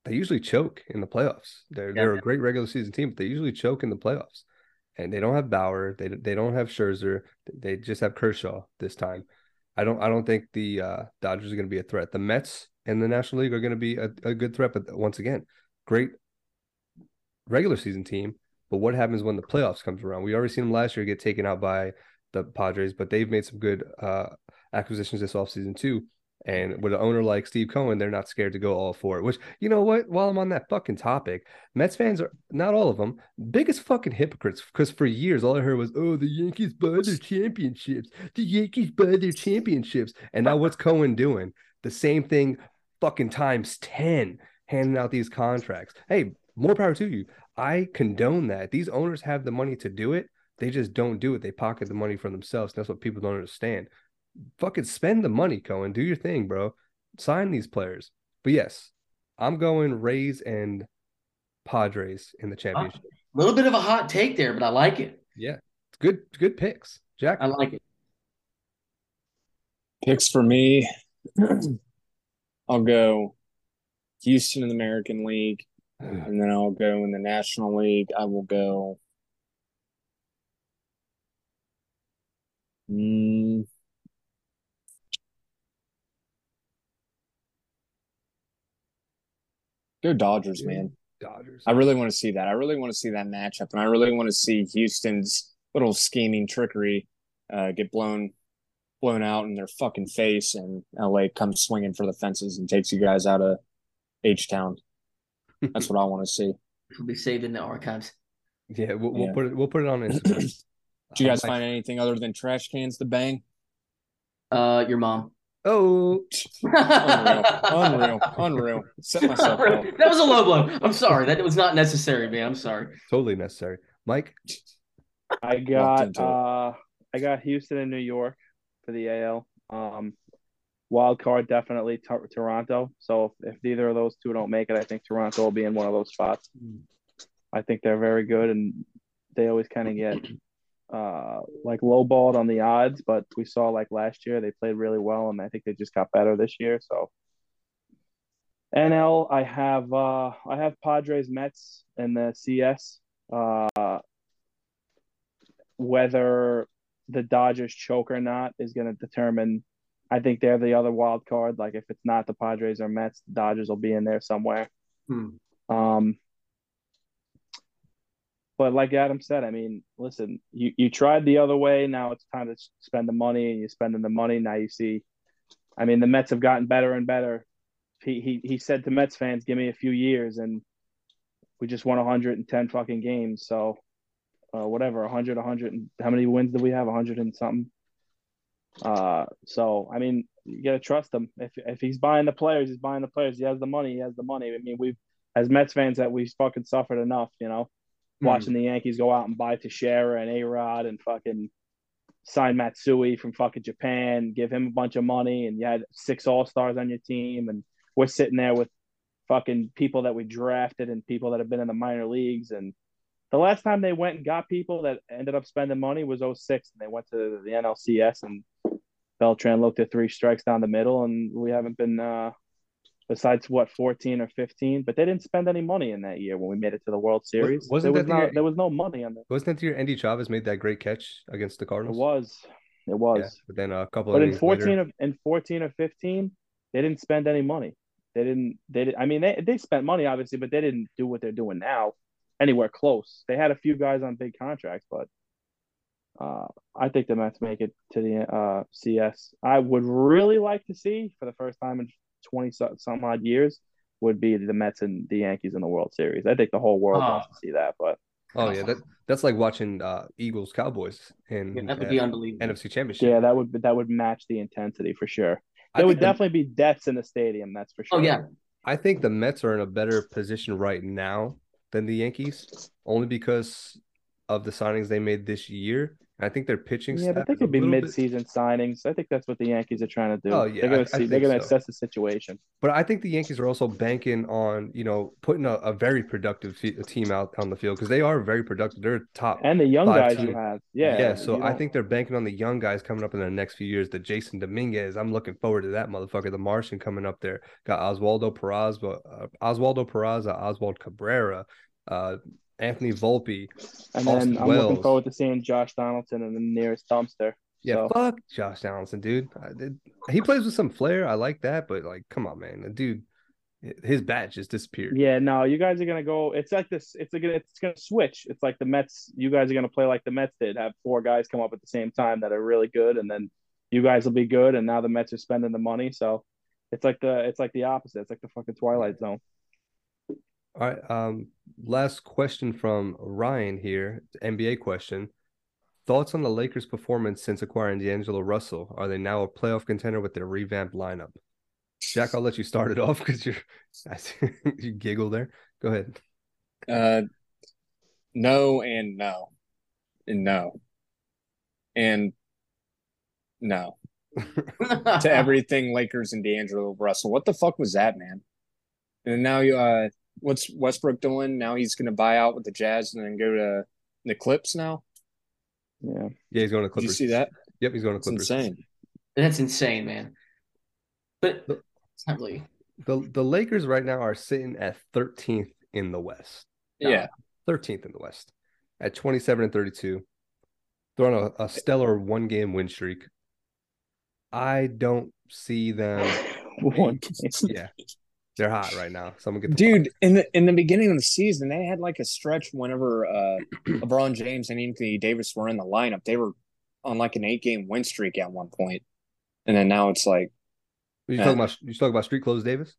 they usually choke in the playoffs. They're they're a great regular season team, but they usually choke in the playoffs and they don't have Bauer. They they don't have Scherzer. They just have Kershaw this time. I don't I don't think the uh, Dodgers are going to be a threat. The Mets and the National League are going to be a, a good threat. But once again, great regular season team. But what happens when the playoffs comes around? We already seen them last year get taken out by the Padres, but they've made some good uh, acquisitions this offseason too. And with an owner like Steve Cohen, they're not scared to go all for it. Which you know what? While I'm on that fucking topic, Mets fans are not all of them biggest fucking hypocrites. Because for years, all I heard was, "Oh, the Yankees buy their championships. The Yankees buy their championships." And now what's Cohen doing? The same thing, fucking times ten, handing out these contracts. Hey, more power to you. I condone that. These owners have the money to do it. They just don't do it. They pocket the money for themselves. That's what people don't understand. Fucking spend the money, Cohen. Do your thing, bro. Sign these players. But yes, I'm going Rays and Padres in the championship. A little bit of a hot take there, but I like it. Yeah, good. Good picks, Jack. I like it. picks for me. I'll go Houston in the American League, and then I'll go in the National League. I will go. Mm, go Dodgers, man. Dodgers. I really want to see that. I really want to see that matchup, and I really want to see Houston's little scheming trickery uh, get blown blown out in their fucking face, and LA comes swinging for the fences and takes you guys out of H Town. That's what I want to see. It'll be saved in the archives. Yeah, we'll, we'll Yeah. put it. We'll put it on Instagram. Did you guys find anything other than trash cans to bang? Uh, your mom. Oh, Unreal, unreal, unreal. Set myself up. that was a low blow. I'm sorry. That was not necessary, man. I'm sorry. totally necessary. Mike, I got uh I got Houston and New York for the AL. Um, wild card definitely Tor- Toronto. So if, if neither of those two don't make it, I think Toronto will be in one of those spots. I think they're very good, and they always kind of get uh like lowballed on the odds. But we saw like last year they played really well, and I think they just got better this year. So NL, I have uh I have Padres, Mets, and the CS. Uh, whether the Dodgers choke or not is going to determine. I think they're the other wild card. Like if it's not the Padres or Mets, the Dodgers will be in there somewhere. Hmm. Um, but like Adam said, I mean, listen, you you tried the other way. Now it's time to spend the money, and you're spending the money. Now you see, I mean, the Mets have gotten better and better. He he he said to Mets fans, "Give me a few years," and we just won 110 fucking games. So, uh, whatever, 100, 100, and how many wins did we have? 100 and something. Uh, so I mean, you gotta trust him. If if he's buying the players, he's buying the players. He has the money. He has the money. I mean, we've as Mets fans that we've fucking suffered enough, you know, Hmm. watching the Yankees go out and buy Teixeira and A Rod and fucking sign Matsui from fucking Japan, give him a bunch of money, and you had six All Stars on your team, and we're sitting there with fucking people that we drafted and people that have been in the minor leagues. And the last time they went and got people that ended up spending money was 06, and they went to the NLCS, and Beltran looked at three strikes down the middle, and we haven't been. uh Besides what fourteen or fifteen, but they didn't spend any money in that year when we made it to the World Series. wasn't there was that the no year- there was no money on that. Wasn't that the year Endy Chavez made that great catch against the cardinals It was, it was. Yeah, but then a couple But of in fourteen later, of in fourteen or fifteen, they didn't spend any money. They didn't. They did. I mean, they they spent money obviously, but they didn't do what they're doing now anywhere close. They had a few guys on big contracts, but uh, I think the Mets make it to the uh, CS. I would really like to see for the first time in twenty some odd years would be the Mets and the Yankees in the World Series. I think the whole world Oh. wants to see that, but oh yeah, that that's like watching uh, Eagles Cowboys in Yeah, that would uh, be unbelievable. NFC Championship. yeah, that would that would match the intensity for sure. I There would think the- definitely be deaths in the stadium. That's for sure. Oh yeah, I think the Mets are in a better position right now than the Yankees, only because of the signings they made this year. I think their pitching Yeah, but they could be little bit- mid-season signings. I think that's what the Yankees are trying to do. Oh, yeah, they're I see. they're gonna so. assess the situation. But I think the Yankees are also banking on you know putting a, a very productive fe- team out on the field because they are very productive. They're top. And the young guys you have, yeah, yeah, so I think they're banking on the young guys coming up in the next few years. The Jasson Dominguez, I'm looking forward to that motherfucker. The Martian coming up there. Got Oswaldo Peraza, uh, Oswaldo Peraza, Oswald Cabrera, uh, Anthony Volpe. And Austin then I'm Wells. looking forward to seeing Josh Donaldson in the nearest dumpster. Yeah, So- fuck Josh Donaldson, dude. Did, he plays with some flair. I like that, but like, come on, man, the dude, his bat just disappeared. Yeah, no, you guys are gonna go. It's like this. It's gonna. It's gonna switch. It's like the Mets. You guys are gonna play like the Mets did. Have four guys come up at the same time that are really good, and then you guys will be good. And now the Mets are spending the money, so it's like the. It's like the opposite. It's like the fucking Twilight Zone. All right. Um, last question from Ryan here. NBA question. Thoughts on the Lakers' performance since acquiring D'Angelo Russell? Are they now a playoff contender with their revamped lineup? Jack, I'll let you start it off because you're you giggle there. Go ahead. Uh, no and no, and no, and no to everything Lakers and D'Angelo Russell. What the fuck was that, man? And now you, uh, what's Westbrook doing? Now he's gonna buy out with the Jazz and then go to the Clips now. Yeah. Yeah, he's going to Did you see that? Yep, he's going to It's Clippers. insane. That's insane, man. But Look- it's not really. The the Lakers right now are sitting at 13th in the West. Yeah, 13th in the West at 27 and 32. They're on a, a stellar one game win streak. I don't see them. One. Yeah, they're hot right now. Someone get the dude. In the in the beginning of the season, they had like a stretch whenever uh, LeBron James and Anthony Davis were in the lineup. They were on like an eight game win streak at one point. point, and then now it's like You talking about you talking about Street Clothes Davis?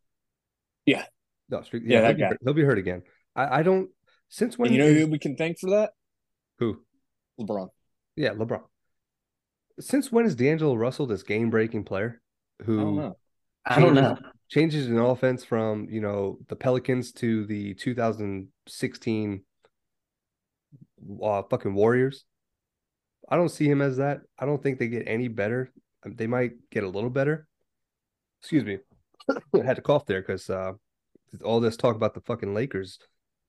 Yeah. No, Street. Yeah, Yeah, that he'll, be, guy. hurt- he'll be hurt again. I, I don't. Since when? and you know who we can thank for that? who? LeBron. Yeah, LeBron. Since when is D'Angelo Russell this game breaking player I don't who know. I don't know. Changes in offense from you know the Pelicans to the 2016 uh, fucking Warriors? I don't see him as that. I don't think they get any better. Um, They might get a little better. Excuse me. I had to cough there because uh, all this talk about the fucking Lakers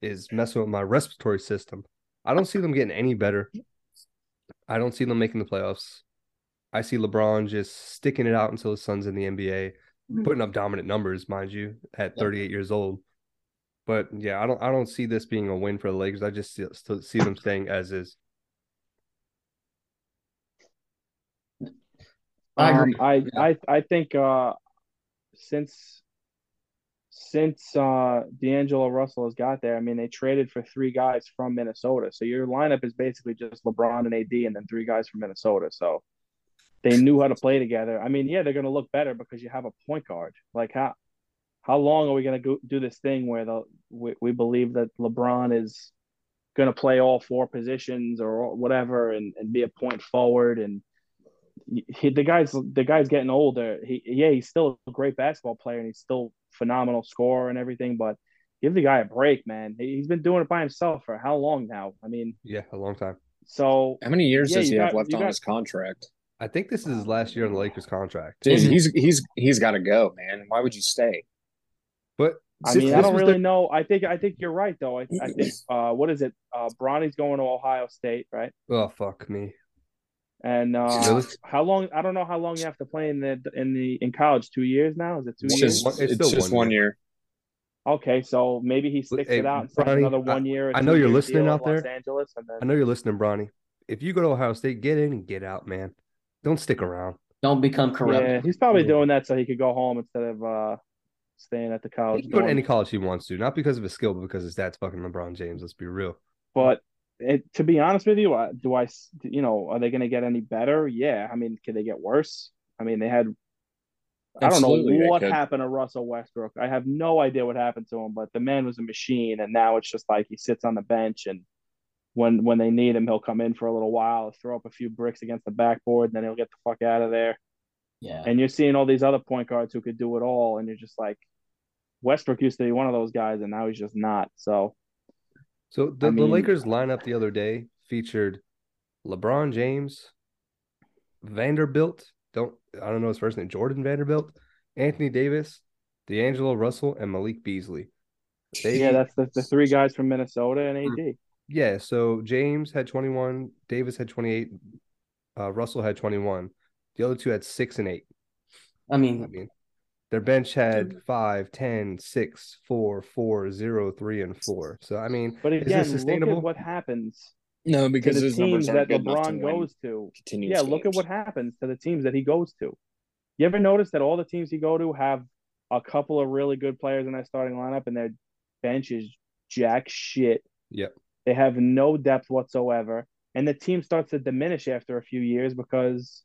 is messing with my respiratory system. I don't see them getting any better. I don't see them making the playoffs. I see LeBron just sticking it out until his son's in the NBA, putting up dominant numbers, mind you, at Yeah. 38 years old. But yeah, I don't I don't see this being a win for the Lakers. I just see, still see them staying as is. I agree. Um, I, I I think uh, since since uh, D'Angelo Russell has got there, I mean, they traded for three guys from Minnesota. So your lineup is basically just LeBron and AD, and then three guys from Minnesota. So they knew how to play together. I mean, yeah, they're going to look better because you have a point guard. Like how how long are we going to do this thing where the we, we believe that LeBron is going to play all four positions or whatever, and, and be a point forward and he, the guy's the guy's getting older. He yeah, he's still a great basketball player and he's still phenomenal scorer and everything. But give the guy a break, man. He, has been doing it by himself for how long now? I mean, Yeah, a long time. so How many years Yeah, does you he have left on got- his contract? I think this is his last year on the Lakers contract. Dude, he's he's he's got to go, man. Why would you stay? But I mean, I don't really their- know. I think I think you're right though. I, I think uh, what is it? Uh, Bronny's going to Ohio State, right? Oh fuck me. And uh, how long? I don't know how long you have to play in the in the in college. Two years now? Is it two It's years? just it's it's, still just one one year. Okay, so maybe he sticks Hey, it out and Bronny, another one year. I know you're listening out in Los there. Angeles, and then I know you're listening, Bronny. If you go to Ohio State, get in and get out, man. Don't stick around. Don't become corrupt. Yeah, he's probably Yeah. doing that so he could go home instead of uh staying at the He college. can go to any college he wants to, not because of his skill, but because his dad's fucking LeBron James. Let's be real. But it, to be honest with you, I- do I? you know, are they going to get any better? Yeah. I mean, can they get worse? I mean, they had. I don't know what happened to Russell Westbrook. I have no idea what happened to him, but the man was a machine, and now it's just like he sits on the bench, and when when they need him, he'll come in for a little while, throw up a few bricks against the backboard, and then he'll get the fuck out of there. Yeah. And you're seeing all these other point guards who could do it all, and you're just like, Westbrook used to be one of those guys, and now he's just not. So So the, I the Lakers lineup the other day featured LeBron James, Vanderbilt. Don't I don't know his first name. Jordan Vanderbilt, Anthony Davis, D'Angelo Russell, and Malik Beasley. They, yeah, that's the, the three guys from Minnesota and AD. Mm-hmm. Yeah, so James had 21, Davis had 28, uh, Russell had 21. The other two had six and eight. I mean, I mean, mean, their bench had five, 10, six, four, four, zero, three, and four. So, I mean, But is again, this look at what happens No, to because the his teams that good enough to LeBron goes to. continuous Yeah, look at what happens to the teams that he goes to. You ever notice that all the teams he go to have a couple of really good players in their starting lineup, and their bench is jack shit. Yep. They have no depth whatsoever, and the team starts to diminish after a few years because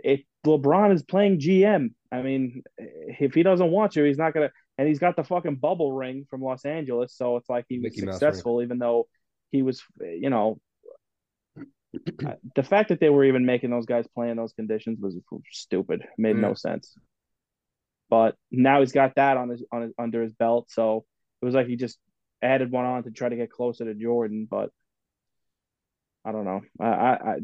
it LeBron is playing GM. I mean, if he doesn't want you, he's not gonna. And he's got the fucking bubble ring from Los Angeles, so it's like he was Mickey successful, even though he was, you know, the fact that they were even making those guys play in those conditions was stupid. It made no mm. sense. But now he's got that on his on his under his belt, so it was like he just added one on to try to get closer to Jordan. But I don't know. I I, I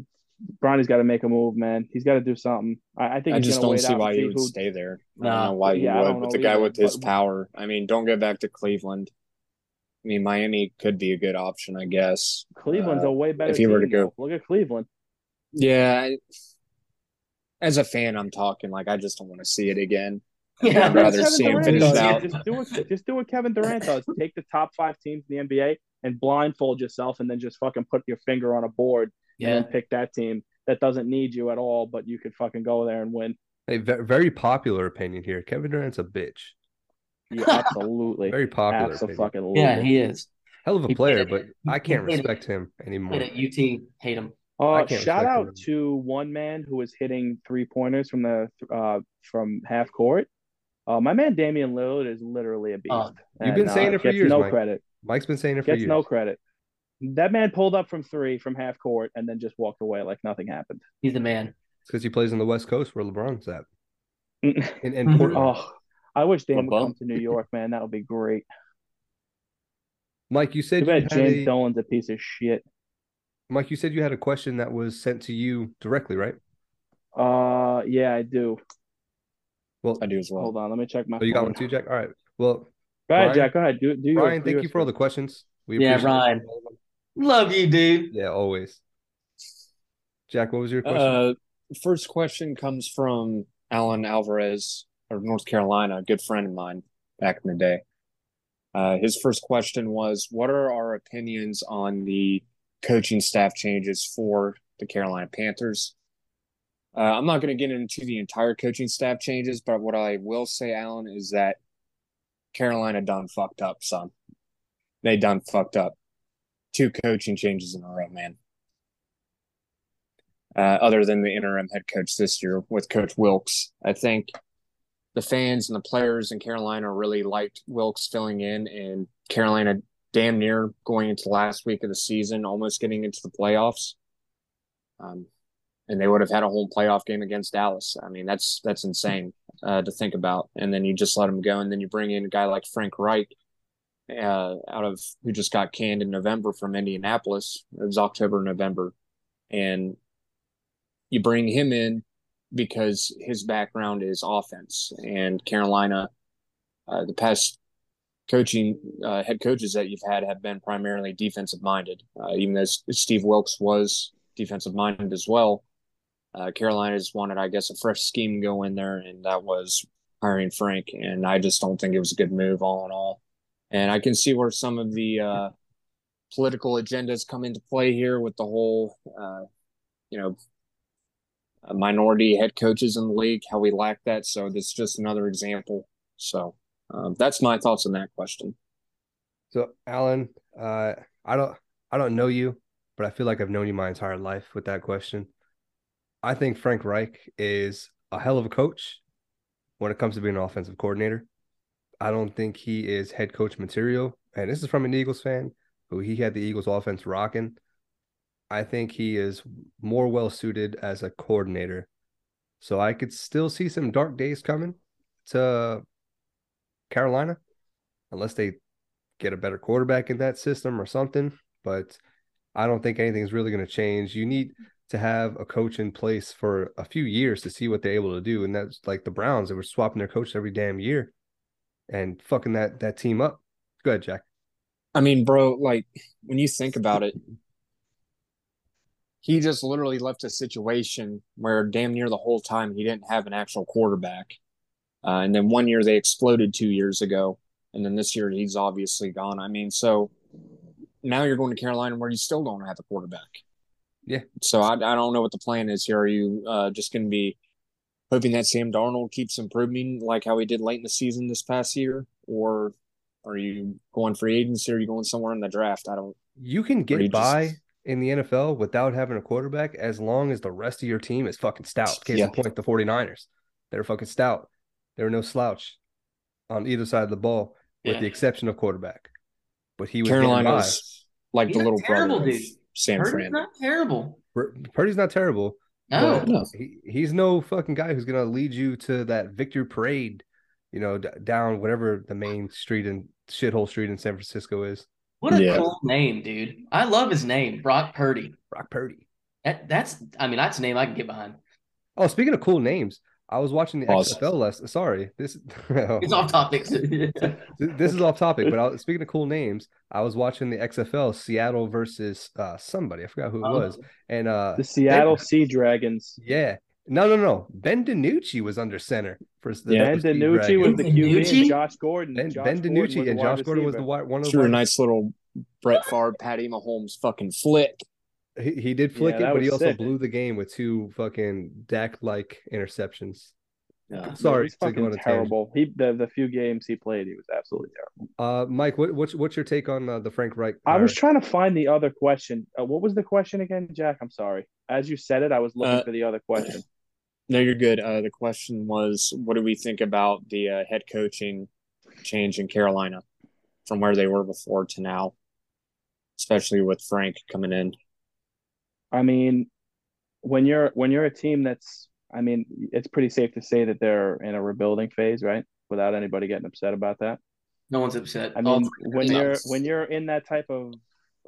Bronny's got to make a move, man. He's got to do something. I, I think I he's just don't wait see why he would who. stay there. I don't know why he Yeah, I would don't with the guy with his but- power. I mean, don't go back to Cleveland. I mean, Miami could be a good option, I guess. Cleveland's Uh, a way better. if he were to go- look at Cleveland. Yeah. I- As a fan, I'm talking like I just don't want to see it again. Yeah. I'd rather Kevin see him Durant finish does. out. Just do it. Just do what Kevin Durant does. Take the top five teams in the NBA and blindfold yourself, and then just fucking put your finger on a board and Yeah. then pick that team that doesn't need you at all, but you could fucking go there and win. a very popular opinion here. Kevin Durant's a bitch. Yeah, absolutely. Very popular. opinion. Absolutely. Yeah, he is. Hell of a He player, but at- I can't he played respect him anymore. At UT. Hate him. Uh, shout out him. to one man who was hitting three pointers from the uh from half court. Uh, my man Damian Lillard is literally a beast. Oh, you've been and, saying uh, it for gets years, No Mike. credit. Mike's been saying it for Gets years. no credit. That man pulled up from three from half court and then just walked away like nothing happened. He's the man. It's because he plays on the West Coast where LeBron's at. oh, In, in Portland. I wish Dan A would come to New York, man. That would be great. Mike, you said you James a, Dolan's a piece of shit. Mike, you said you had a question that was sent to you directly, right? Uh, yeah, I do. Well, I do as well. Hold on, let me check my. oh, you got one too, Jack. All right. Well, Go ahead, Ryan? Jack. Go ahead. Do do yours, Ryan, thank yours you for all the questions. We Yeah, appreciate Ryan. Love you, dude. Yeah, always. Jack, what was your question? Uh, first question comes from Alan Alvarez of North Carolina, a good friend of mine back in the day. Uh, his first question was, "What are our opinions on the coaching staff changes for the Carolina Panthers?" Uh, I'm not going to get into the entire coaching staff changes, but what I will say, Alan, is that Carolina done fucked up, son. They done fucked up. Two coaching changes in a row, man uh, other than the interim head coach this year with Coach Wilks. I think the fans and the players in Carolina really liked Wilks filling in, and Carolina damn near going into last week of the season, almost getting into the playoffs. Um, and they would have had a home playoff game against Dallas. I mean, that's that's insane uh, to think about. And then you just let them go, and then you bring in a guy like Frank Reich, uh, out of who just got canned in November from Indianapolis. It was October, November, and you bring him in because his background is offense and Carolina, uh, the past coaching uh, head coaches that you've had have been primarily defensive minded. Uh, even though Steve Wilks was defensive minded as well, uh, Carolina just wanted, I guess, a fresh scheme to go in there, and that was hiring Frank. And I just don't think it was a good move, all in all. And I can see where some of the uh, political agendas come into play here with the whole, uh, you know, minority head coaches in the league, how we lack that. So this is just another example. So um, that's my thoughts on that question. So, Alan, uh, I don't, I don't know you, but I feel like I've known you my entire life with that question. I think Frank Reich is a hell of a coach when it comes to being an offensive coordinator. I don't think he is head coach material, and this is from an Eagles fan who he had the Eagles offense rocking. I think he is more well suited as a coordinator. So I could still see some dark days coming to Carolina, unless they get a better quarterback in that system or something. But I don't think anything's really going to change. You need to have a coach in place for a few years to see what they're able to do. And that's like the Browns, they were swapping their coach every damn year and fucking that that team up. Go ahead, Jack. I mean, bro, like when you think about it, he just literally left a situation where damn near the whole time he didn't have an actual quarterback. Uh, and then one year they exploded two years ago. And then this year he's obviously gone. I mean, so now you're going to Carolina where you still don't have a quarterback. Yeah. So I, I don't know what the plan is here. Are you uh, just going to be hoping that Sam Darnold keeps improving like how he did late in the season this past year? Or are you going free agency or are you going somewhere in the draft? I don't. You can get you just- by in the NFL without having a quarterback as long as the rest of your team is fucking stout. Case Yeah. in point, the 49ers. They're fucking stout. They were no slouch on either side of the ball, with Yeah. the exception of quarterback. But he was getting by. Carolina's like He's the little terrible, brother dude. San Purdy's Fran. not terrible. Pur- Purdy's not terrible. No. No. He, he's no fucking guy who's gonna lead you to that victory parade, you know, d- down whatever the main street and shithole street in San Francisco is. What a Yeah. cool name, dude. I love his name, Brock Purdy. Brock Purdy. That, that's, I mean, that's a name I can get behind. Oh, speaking of cool names, I was watching the Pause. XFL last. Sorry, this It's off topic. this is off topic, but I, was- speaking of cool names, I was watching the XFL Seattle versus uh, somebody. I forgot who it Oh. was, and uh, The Seattle Sea Dragons. yeah, no, no, no. Ben DiNucci was under center for the Yeah. Ben DiNucci was the QB and Josh Gordon. Ben, Josh ben DiNucci was the and Josh Gordon was the wide, one of the Threw a nice little Brett Favre, Patty Mahomes fucking flick. He, he did flick Yeah, it, but he was also sick. blew the game with two fucking Dak like interceptions. Yeah. Sorry he's to go fucking on terrible. He the, the few games he played, he was absolutely terrible. Uh, Mike, what, what's what's your take on uh, the Frank Reich? I was trying to find the other question. Uh, what was the question again, Jack? I'm sorry. As you said it, I was looking Uh, for the other question. No, you're good. Uh, the question was, what do we think about the uh, head coaching change in Carolina from where they were before to now, especially with Frank coming in? I mean, when you're when you're a team that's, I mean, it's pretty safe to say that they're in a rebuilding phase, right? Without anybody getting upset about that. No one's upset. I mean, three when you're when you're in that type of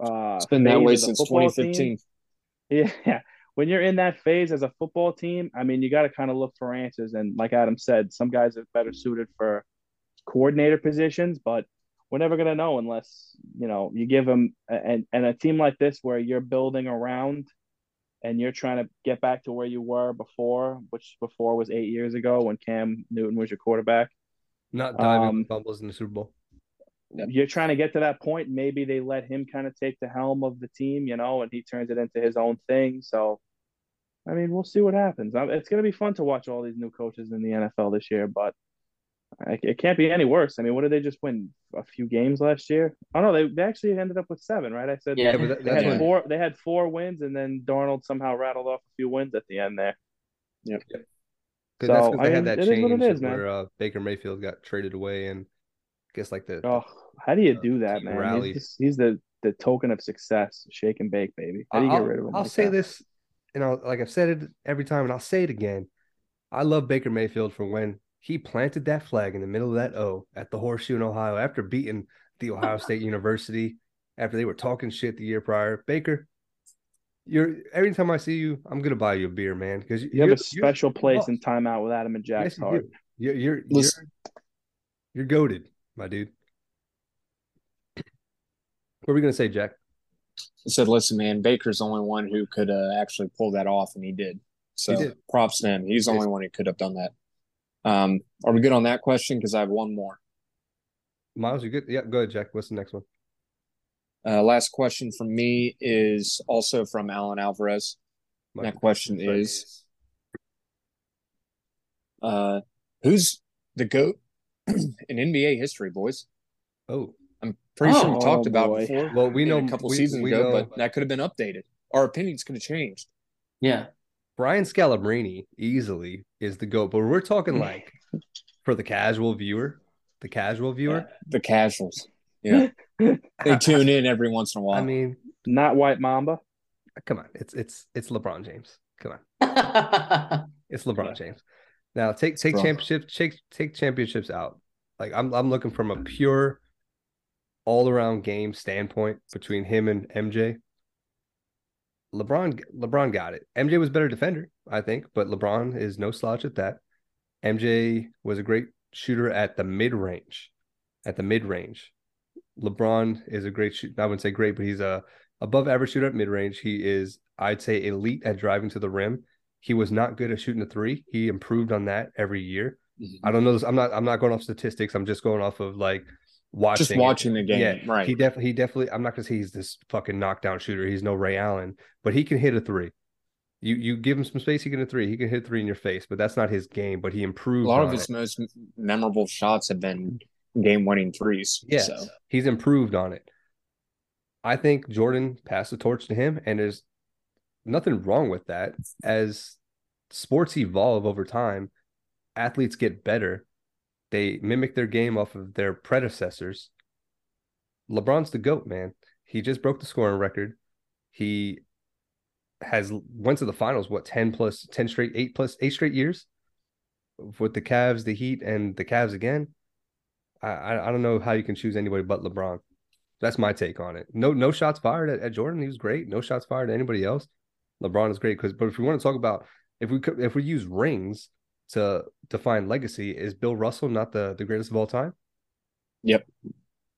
uh, It's been that way since football team, 2015. Yeah, when you're in that phase as a football team, I mean, you got to kind of look for answers. And like Adam said, some guys are better suited for coordinator positions, but we're never gonna know unless you know you give them and and a team like this where you're building around and you're trying to get back to where you were before, which before was eight years ago when Cam Newton was your quarterback. Not diving Um, fumbles in the Super Bowl. You're trying to get to that point. Maybe they let him kind of take the helm of the team, you know, and he turns it into his own thing. So, I mean, we'll see what happens. It's going to be fun to watch all these new coaches in the NFL this year, but I- it can't be any worse. I mean, what did they just win? A few games last year? Oh no, they, they actually ended up with seven, right? I said Yeah. Yeah, but that, they had when, four. They had four wins, and then Darnold somehow rattled off a few wins at the end there. 'cause that's so, because I they mean, had that it is what it change is, where uh, Baker Mayfield got traded away, and I guess like the Oh, how do you uh, do that, man? rallied. He's, just, he's the the token of success. Shake and bake, baby. How do you I'll, get rid of him? I'll like say that? this, you know, like I've said it every time, and I'll say it again. I love Baker Mayfield for when he planted that flag in the middle of that O at the Horseshoe in Ohio after beating the Ohio State University after they were talking shit the year prior. Baker, you're every time I see you, I'm gonna buy you a beer, man, because You have a special place in timeout with Adam and Jack's Yes, you heart. do. You're you're you're, you're goaded, my dude. What are we gonna say, Jack? I said, listen, man, Baker's the only one who could uh, actually pull that off, and he did. So did. props to him. He's the only one who could have done that. Um, are we good on that question? Because I have one more. Miles, you good? Yeah, go ahead, Jack. What's the next one? Uh, last question from me is also from Alan Alvarez. Michael that question is uh, Who's the GOAT in NBA history, boys? Oh, I'm pretty sure we Oh, talked about boy. it before. well, we know a couple we- seasons we ago, know- but that could have been updated. Our opinions could have changed. Yeah. Brian Scalabrine easily is the goat, but we're talking like for the casual viewer, the casual viewer. The casuals. Yeah. They tune in every once in a while. I mean, Not White Mamba. come on, it's it's it's LeBron James. Come on, it's LeBron James. Now take take championships, take take championships out. Like I'm I'm looking from a pure all around game standpoint between him and MJ. LeBron LeBron got it. MJ was better defender, I think, but LeBron is no slouch at that. MJ was a great shooter at the mid range. At the mid range. LeBron is a great shooter. I wouldn't say great, but he's a above average shooter at mid range. He is, I'd say, elite at driving to the rim. He was not good at shooting the three. He improved on that every year. Mm-hmm. I don't know this. I'm not. I'm not going off statistics. I'm just going off of like watching. Just it. watching the game. Yeah, right. He definitely. He definitely. I'm not gonna say he's this fucking knockdown shooter. He's no Ray Allen, but he can hit a three. You you give him some space, he can hit three. He can hit three in your face, but that's not his game. But he improved. a lot of his it. most memorable shots have been game winning threes. Yeah, So he's improved on it. I think Jordan passed the torch to him, and there's nothing wrong with that. As sports evolve over time, athletes get better. They mimic their game off of their predecessors. LeBron's the GOAT, man. He just broke the scoring record. He has went to the finals, what, 10 plus 10 straight, eight plus eight straight years with the Cavs, the Heat, and the Cavs again. I, I don't know how you can choose anybody but LeBron. That's my take on it. No no shots fired at, at Jordan. He was great. No shots fired at anybody else. LeBron is great because. But if we want to talk about if we could if we use rings to define legacy, is Bill Russell not the the greatest of all time? Yep.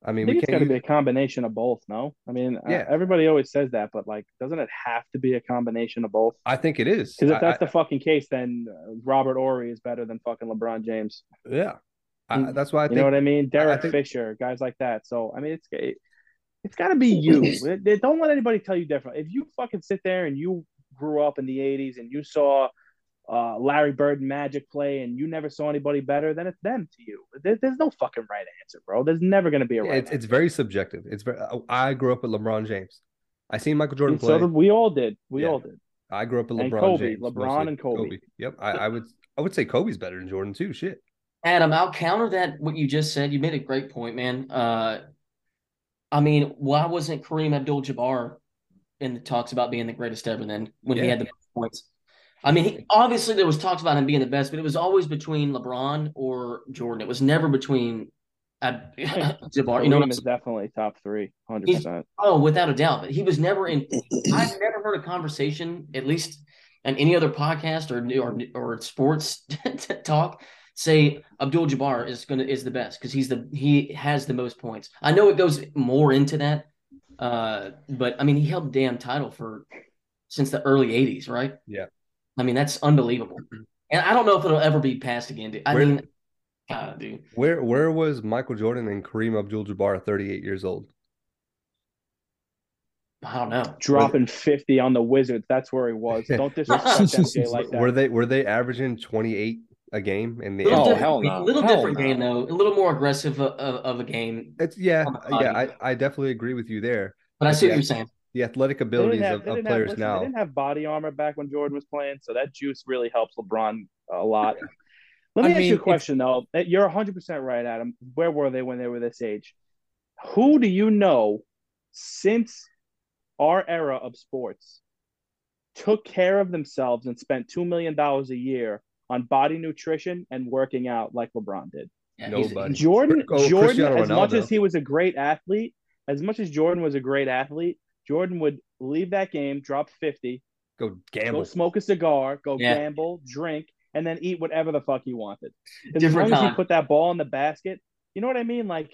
I I mean, we it's got can't to be a combination of both. No, I mean, uh, Yeah. everybody always says that, but like, doesn't it have to be a combination of both? I think it is. Because if that's I- the fucking case, then uh, Robert Horry is better than fucking LeBron James. yeah, I, Mm. that's why I you think know what I mean? Derek think- Fisher, guys like that. So I mean, it's it, it's got to be you. It- don't let anybody tell you different. If you fucking sit there and you grew up in the '80s and you saw uh, Larry Bird Magic play and you never saw anybody better, then it's them to you. There, there's no fucking right answer, bro. There's never going to be a Yeah, right it's, answer. it's very subjective. It's very. I grew up with LeBron James. I seen Michael Jordan And play. so did, we all did. We Yeah. all did. I grew up with and LeBron Kobe, James. LeBron mostly. and Kobe. Yep. I, I would I would say Kobe's better than Jordan too. Shit. Adam, I'll counter that what you just said. You made a great point, man. Uh, I mean, why wasn't Kareem Abdul-Jabbar in the talks about being the greatest ever then when he had the points? I mean, he, obviously there was talks about him being the best, but it was always between LeBron or Jordan. It was never between I, Jabbar, you know, Kareem is definitely top three, hundred percent. oh, without a doubt. But he was never in. I've never heard a conversation, at least on any other podcast or or or sports talk, say Abdul Jabbar is gonna is the best because he's the he has the most points. I know it goes more into that, uh, but I mean he held the damn title for since the early '80s, right? Yeah. I mean that's unbelievable, mm-hmm. and I don't know if it'll ever be passed again. Dude. I Where- mean, God, dude. Where where was Michael Jordan and Kareem Abdul-Jabbar 38 years old? I don't know. Dropping fifty on the Wizards. That's where he was. Don't disrespect MJ like that. Were they were they averaging 28 a game in the Little Oh, hell no. A little Hell different no. game though. A little more aggressive of, of, of a game. It's yeah, yeah. I. I definitely agree with you there. But I see Yeah. what you're saying. The athletic abilities have- of, of didn't have- players listen, now. They didn't have body armor back when Jordan was playing, so that juice really helps LeBron a lot. Let me I ask mean, you a question though. Uh, You're 100 percent right, Adam. Where were they when they were this age? Who do you know since our era of sports took care of themselves and spent two million dollars a year on body nutrition and working out like LeBron did? Yeah, he's- Nobody. Jordan, Oh, Jordan, as much as he was a great athlete, as much as Jordan was a great athlete, Jordan would leave that game, drop 50, Go go gamble. smoke a cigar, go Yeah. gamble, drink, and then eat whatever the fuck he wanted. 'Cause As Different long as he put that ball in the basket, you know what I mean? Like,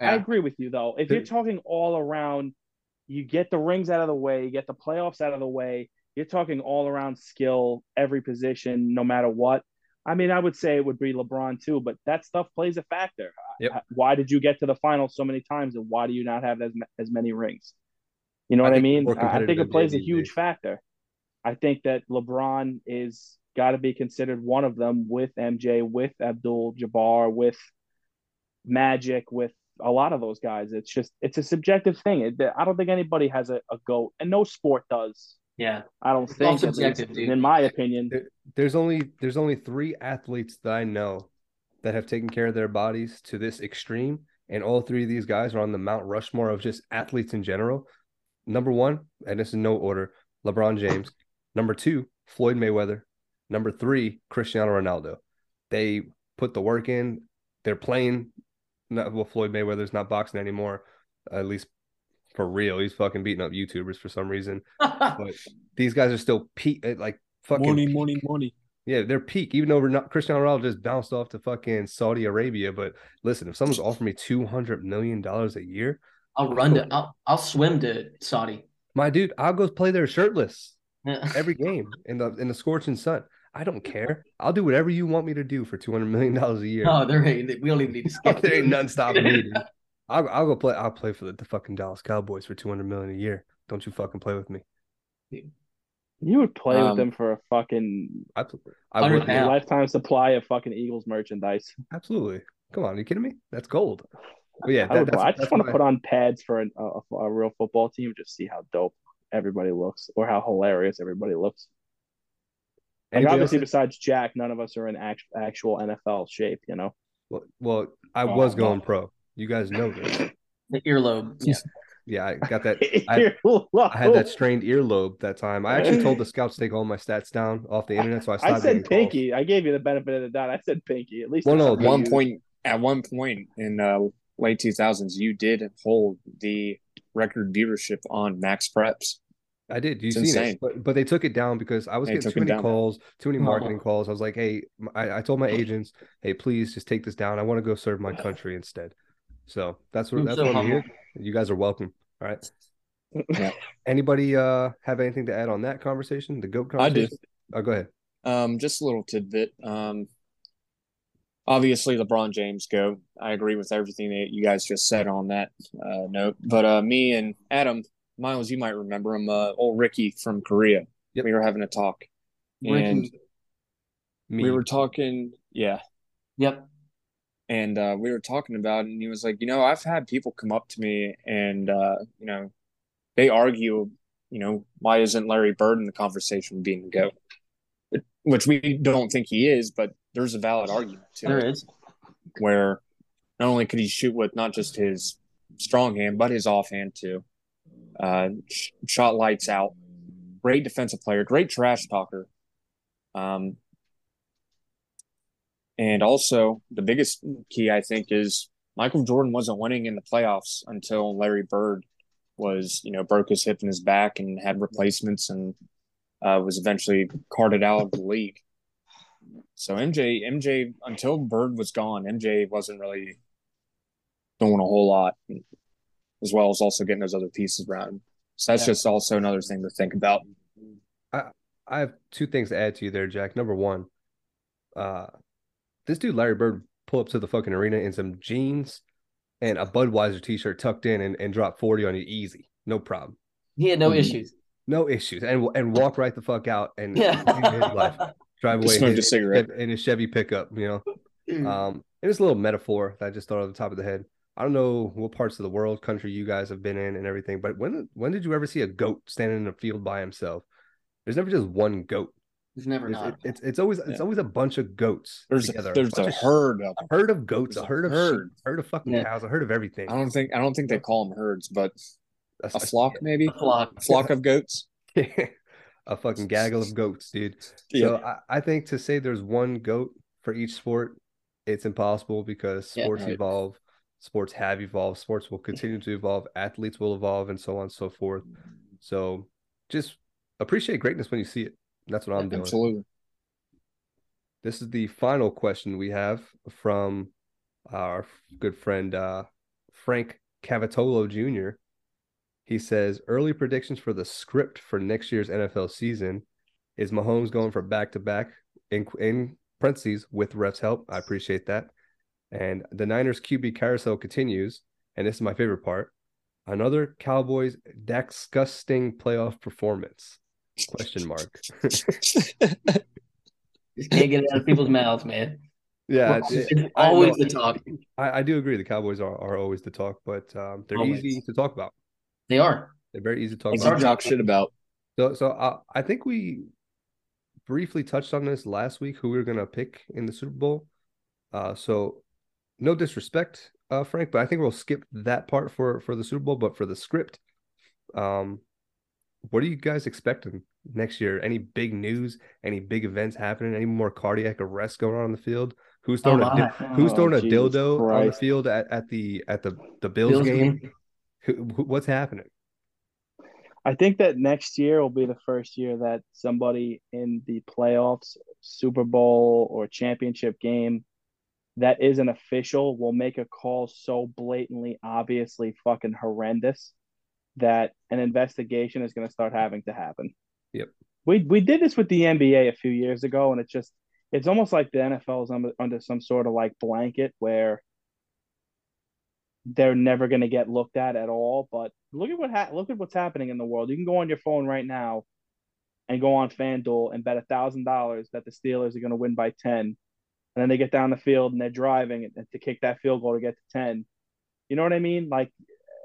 I agree with you though. If you're talking all around, you get the rings out of the way, you get the playoffs out of the way. You're talking all around skill, every position, no matter what. I mean, I would say it would be LeBron too, but that stuff plays a factor. Yep. Why did you get to the finals so many times, and why do you not have as as many rings? You know I what I mean? I I think it plays a huge days. factor. I think that LeBron is got to be considered one of them with MJ, with Abdul Jabbar, with Magic, with a lot of those guys. It's just it's a subjective thing. It, I don't think anybody has a, a goat, and no sport does. yeah. I don't all think, subjective, least, in my opinion. There's only there's only three athletes that I know that have taken care of their bodies to this extreme, and all three of these guys are on the Mount Rushmore of just athletes in general. Number one, and this is no order, LeBron James. Number two, Floyd Mayweather. Number three, Cristiano Ronaldo. They put the work in. They're playing. Not, well, Floyd Mayweather's not boxing anymore, at least for real. He's fucking beating up YouTubers for some reason. But these guys are still peak, eh, like fucking money, peak. money, money. Yeah, they're peak. Even though we're not Cristiano Ronaldo just bounced off to fucking Saudi Arabia. But listen, if someone's offering me two hundred million dollars a year, I'll run to. I'll I'll swim to Saudi. my dude, I'll go play there shirtless Yeah. every game in the in the scorching sun. I don't care. I'll do whatever you want me to do for two hundred million dollars a year. No, there ain't. We don't even need to skip. there ain't nothing stopping me. I'll I'll go play. I'll play for the, the fucking Dallas Cowboys for two hundred million a year. Don't you fucking play with me. You would play Um, with them for a fucking I I would Yeah. lifetime supply of fucking Eagles merchandise. absolutely. Come on, are you kidding me? That's gold. But yeah, I, would, that's, I just that's want to put on pads for an, a, a real football team, just see how dope everybody looks or how hilarious everybody looks. Like obviously, else? besides Jack, none of us are in act, actual NFL shape. You know, Well, well, I Oh, was no. going pro. You guys know this. The earlobe. Yeah. Yeah, I got that. I- I had that strained earlobe that time. I actually told the scouts to take all my stats down off the internet, so I stopped. I said getting calls. pinky. I gave you the benefit of the doubt. I said pinky. At least Well, no, One you- point at one point in uh, late two thousands, you did hold the record viewership on Max Preps. I did. You It's seen insane. it, but but they took it down because I was They getting too many down. calls, too many marketing calls. I was like, hey, I, I told my agents, hey, please just take this down. I want to go serve my country instead. So that's what You're that's so what I'm here. You guys are welcome. All right. Yeah. Anybody uh have anything to add on that conversation? The goat I do. conversation? Oh, go ahead. Um, just a little tidbit. Um, obviously LeBron James go. I agree with everything that you guys just said on that uh, note. But uh, me and Adam Miles, you might remember him. Uh, old Ricky from Korea. Yep. We were having a talk, Ricky. and Me. we were talking. Yeah, Yep. and uh, we were talking about it, and he was like, you know, I've had people come up to me and uh, you know, they argue, you know, why isn't Larry Bird in the conversation being goat? Which we don't think he is, but there's a valid argument to There it, is. where not only could he shoot with not just his strong hand, but his offhand too. Uh, sh- shot lights out. Great defensive player, great trash talker. Um, and also the biggest key I think is Michael Jordan wasn't winning in the playoffs until Larry Bird was, you know, broke his hip and his back and had replacements and uh, was eventually carted out of the league. So MJ, MJ, until Bird was gone, MJ wasn't really doing a whole lot, as well as also getting those other pieces around. So that's Yeah. just also another thing to think about. I I have two things to add to you there, Jack. Number one, uh, this dude Larry Bird pull up to the fucking arena in some jeans and a Budweiser t-shirt tucked in and, and drop 40 on you easy. No problem. He had no Mhm. issues. No issues. And and walk right the fuck out and Yeah. continue his drive away Smoked in a cigarette. in his Chevy pickup, you know. Um, and it's a little metaphor that I just thought of the top of the head. I don't know what parts of the world, country you guys have been in and everything, but when when did you ever see a goat standing in a field by himself? There's never just one goat. He's never It's, not. it's it's always it's always a bunch of goats There's together. there's bunch a herd of a herd of goats, There's a a herd of herd. sheep, herd of fucking Yeah. cows, a herd of everything. I don't think I don't think they call them herds, but A- a flock maybe A flock. a flock of goats. a fucking gaggle of goats, dude. Yeah. So I, I think to say there's one goat for each sport, it's impossible because Yeah. sports Right. evolve, sports have evolved, sports will continue to evolve, athletes will evolve, and so on and so forth. So just appreciate greatness when you see it. That's what I'm doing. Absolutely. This is the final question we have from our good friend uh, Frank Cavatolo Jr. He says early predictions for the script for next year's NFL season is Mahomes going for back to back in in parentheses with refs help. I appreciate that. And the Niners QB carousel continues, and this is my favorite part. Another Cowboys disgusting playoff performance? Question mark. Just can't get it out of people's mouths, man. yeah, It's, it's- it's I always the talk. I, I do agree. The Cowboys are, are always the talk, but um, they're Always. easy to talk about. They are. They're very easy to talk Easy about. talk shit about. So, so uh, I think we briefly touched on this last week. Who we were gonna pick in the Super Bowl. Uh, so no disrespect, uh, Frank, but I think we'll skip that part for for the Super Bowl. But for the script, um, what are you guys expecting next year? Any big news? Any big events happening? Any more cardiac arrests going on in the field? Who's throwing a my. di- Who's Oh, throwing a Jesus dildo on the field at, at the at the the Bills, Bills game? game. Who, who- what's happening? I think that next year will be the first year that somebody in the playoffs, Super Bowl, or championship game that isn't official will make a call so blatantly, obviously fucking horrendous that an investigation is going to start having to happen. Yep. We we did this with the NBA a few years ago, and it's just it's almost like the NFL is under, under some sort of like blanket where they're never going to get looked at at all. But look at what ha- look at what's happening in the world. You can go on your phone right now and go on FanDuel and bet a thousand dollars that the Steelers are going to win by ten, and then they get down the field and they're driving to kick that field goal to get to ten. You know what I mean? Like,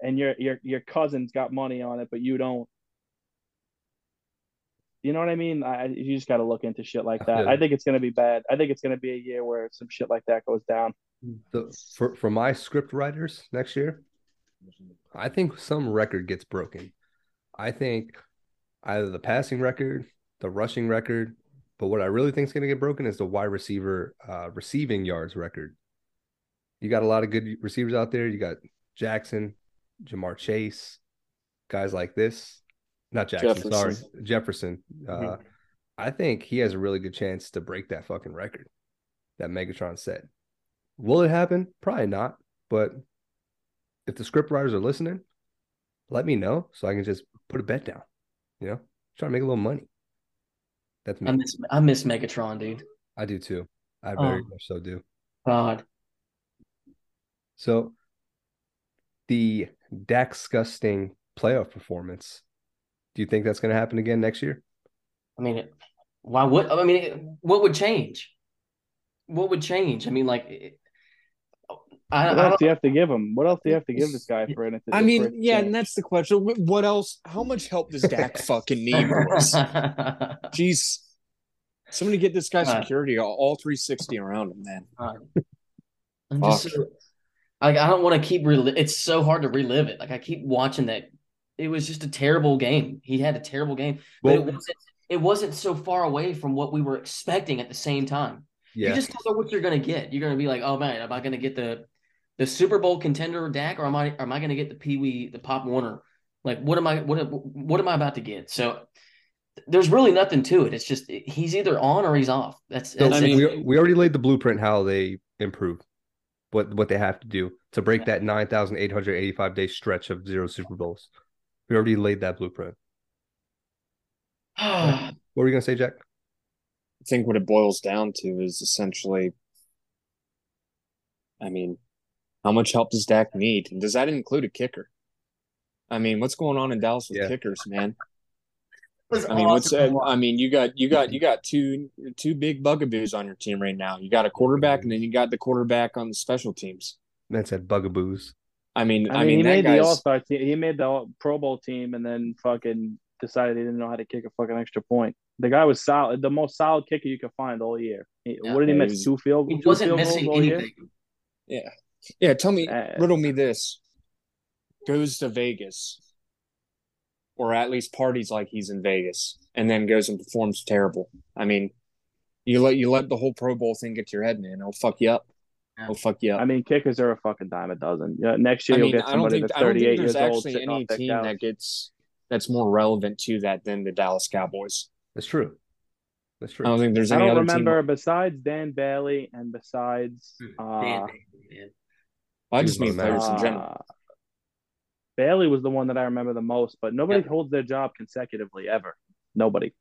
and your your your cousin's got money on it, but you don't. You know what I mean? I, you just got to look into shit like that. Yeah. I think it's going to be bad. I think it's going to be a year where some shit like that goes down. So for for my script writers next year, I think some record gets broken. I think either the passing record, the rushing record, but what I really think is going to get broken is the wide receiver uh, receiving yards record. You got a lot of good receivers out there. You got Jackson, Ja'Marr Chase, guys like this. Not Jackson, Jefferson. sorry, Jefferson. Uh, Mhm. I think he has a really good chance to break that fucking record that Megatron set. Will it happen? Probably not. But if the script writers are listening, let me know so I can just put a bet down. You know, try to make a little money. That's I miss I miss Megatron, dude. I do too. I oh. very Oh. much so do. God. So the disgusting playoff performance. Do you think that's going to happen again next year? I mean, why would I mean? What would change? What would change? I mean, like, I, What I else don't. do you have to give him? What else do you have to give this guy for anything? I mean, yeah, change? and that's the question. What else? How much help does Dak fucking need? boys? Jeez. Somebody get this guy Uh, security, all, all 360 around him, man. I'm just Fuck. so, like I don't want to keep reli- it's so hard to relive it. Like I keep watching that. It was just a terrible game. He had a terrible game, but it wasn't it wasn't so far away from what we were expecting at the same time. Yeah. You just don't know what you're gonna get. You're gonna be like, oh man, am I gonna get the the Super Bowl contender Dak, or am I am I going to get the Pee Wee, the Pop Warner? Like, what am I what what am I about to get? So there's really nothing to it. It's just he's either on or he's off. That's, So that's I mean- it. we, we already laid the blueprint how they improve, what what they have to do to break that nine thousand eight hundred eighty five day stretch of zero Super Bowls. We already laid that blueprint. What were you gonna say, Jack? I think what it boils down to is essentially, I mean, how much help does Dak need? And does that include a kicker? I mean, what's going on in Dallas with Yeah. kickers, man? I mean, what's awesome. uh, I mean, you got you got you got two two big bugaboos on your team right now. You got a quarterback, and then you got the quarterback on the special teams. Man said bugaboos. I mean, I I mean, mean, he made the All Star team. He made the All- Pro Bowl team, and then fucking decided he didn't know how to kick a fucking extra point. The guy was solid, the most solid kicker you could find all year. He, Yeah. what did he he miss? was- two field. He two wasn't missing all year? anything. yeah. Yeah, tell me, Uh, riddle me this: goes to Vegas, or at least parties like he's in Vegas, and then goes and performs terrible. I mean, you let you let the whole Pro Bowl thing get to your head, man. It'll fuck you up. Yeah. It'll fuck you up. I mean, kickers are a fucking dime a dozen. Yeah, next year I you'll mean, get I don't somebody think that's I don't 38 think there's years old actually any off team couch. that gets that's more relevant to that than the Dallas Cowboys. That's true. That's true. I don't think there's I don't other remember team. besides Dan Bailey and besides uh, Man, man. I just mean one of players in general. Bailey was the one that I remember the most, but nobody Yeah. holds their job consecutively ever. Nobody.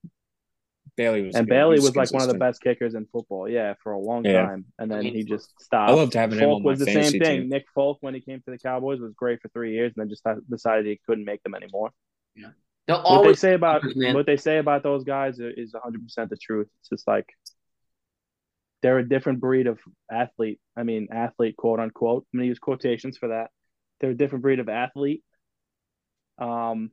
Bailey was And good. Bailey He was like one of the best kickers in football, yeah, for a long Yeah. time. And then I mean, he just stopped. I loved having him Folk on my was the same thing. team. Nick Folk, when he came to the Cowboys, was great for three years, and then just decided he couldn't make them anymore. They'll What they say about man. what they say about those guys is 100 percent the truth. It's just like they're a different breed of athlete. I mean, athlete, quote unquote. I'm gonna use quotations for that. They're a different breed of athlete. Um,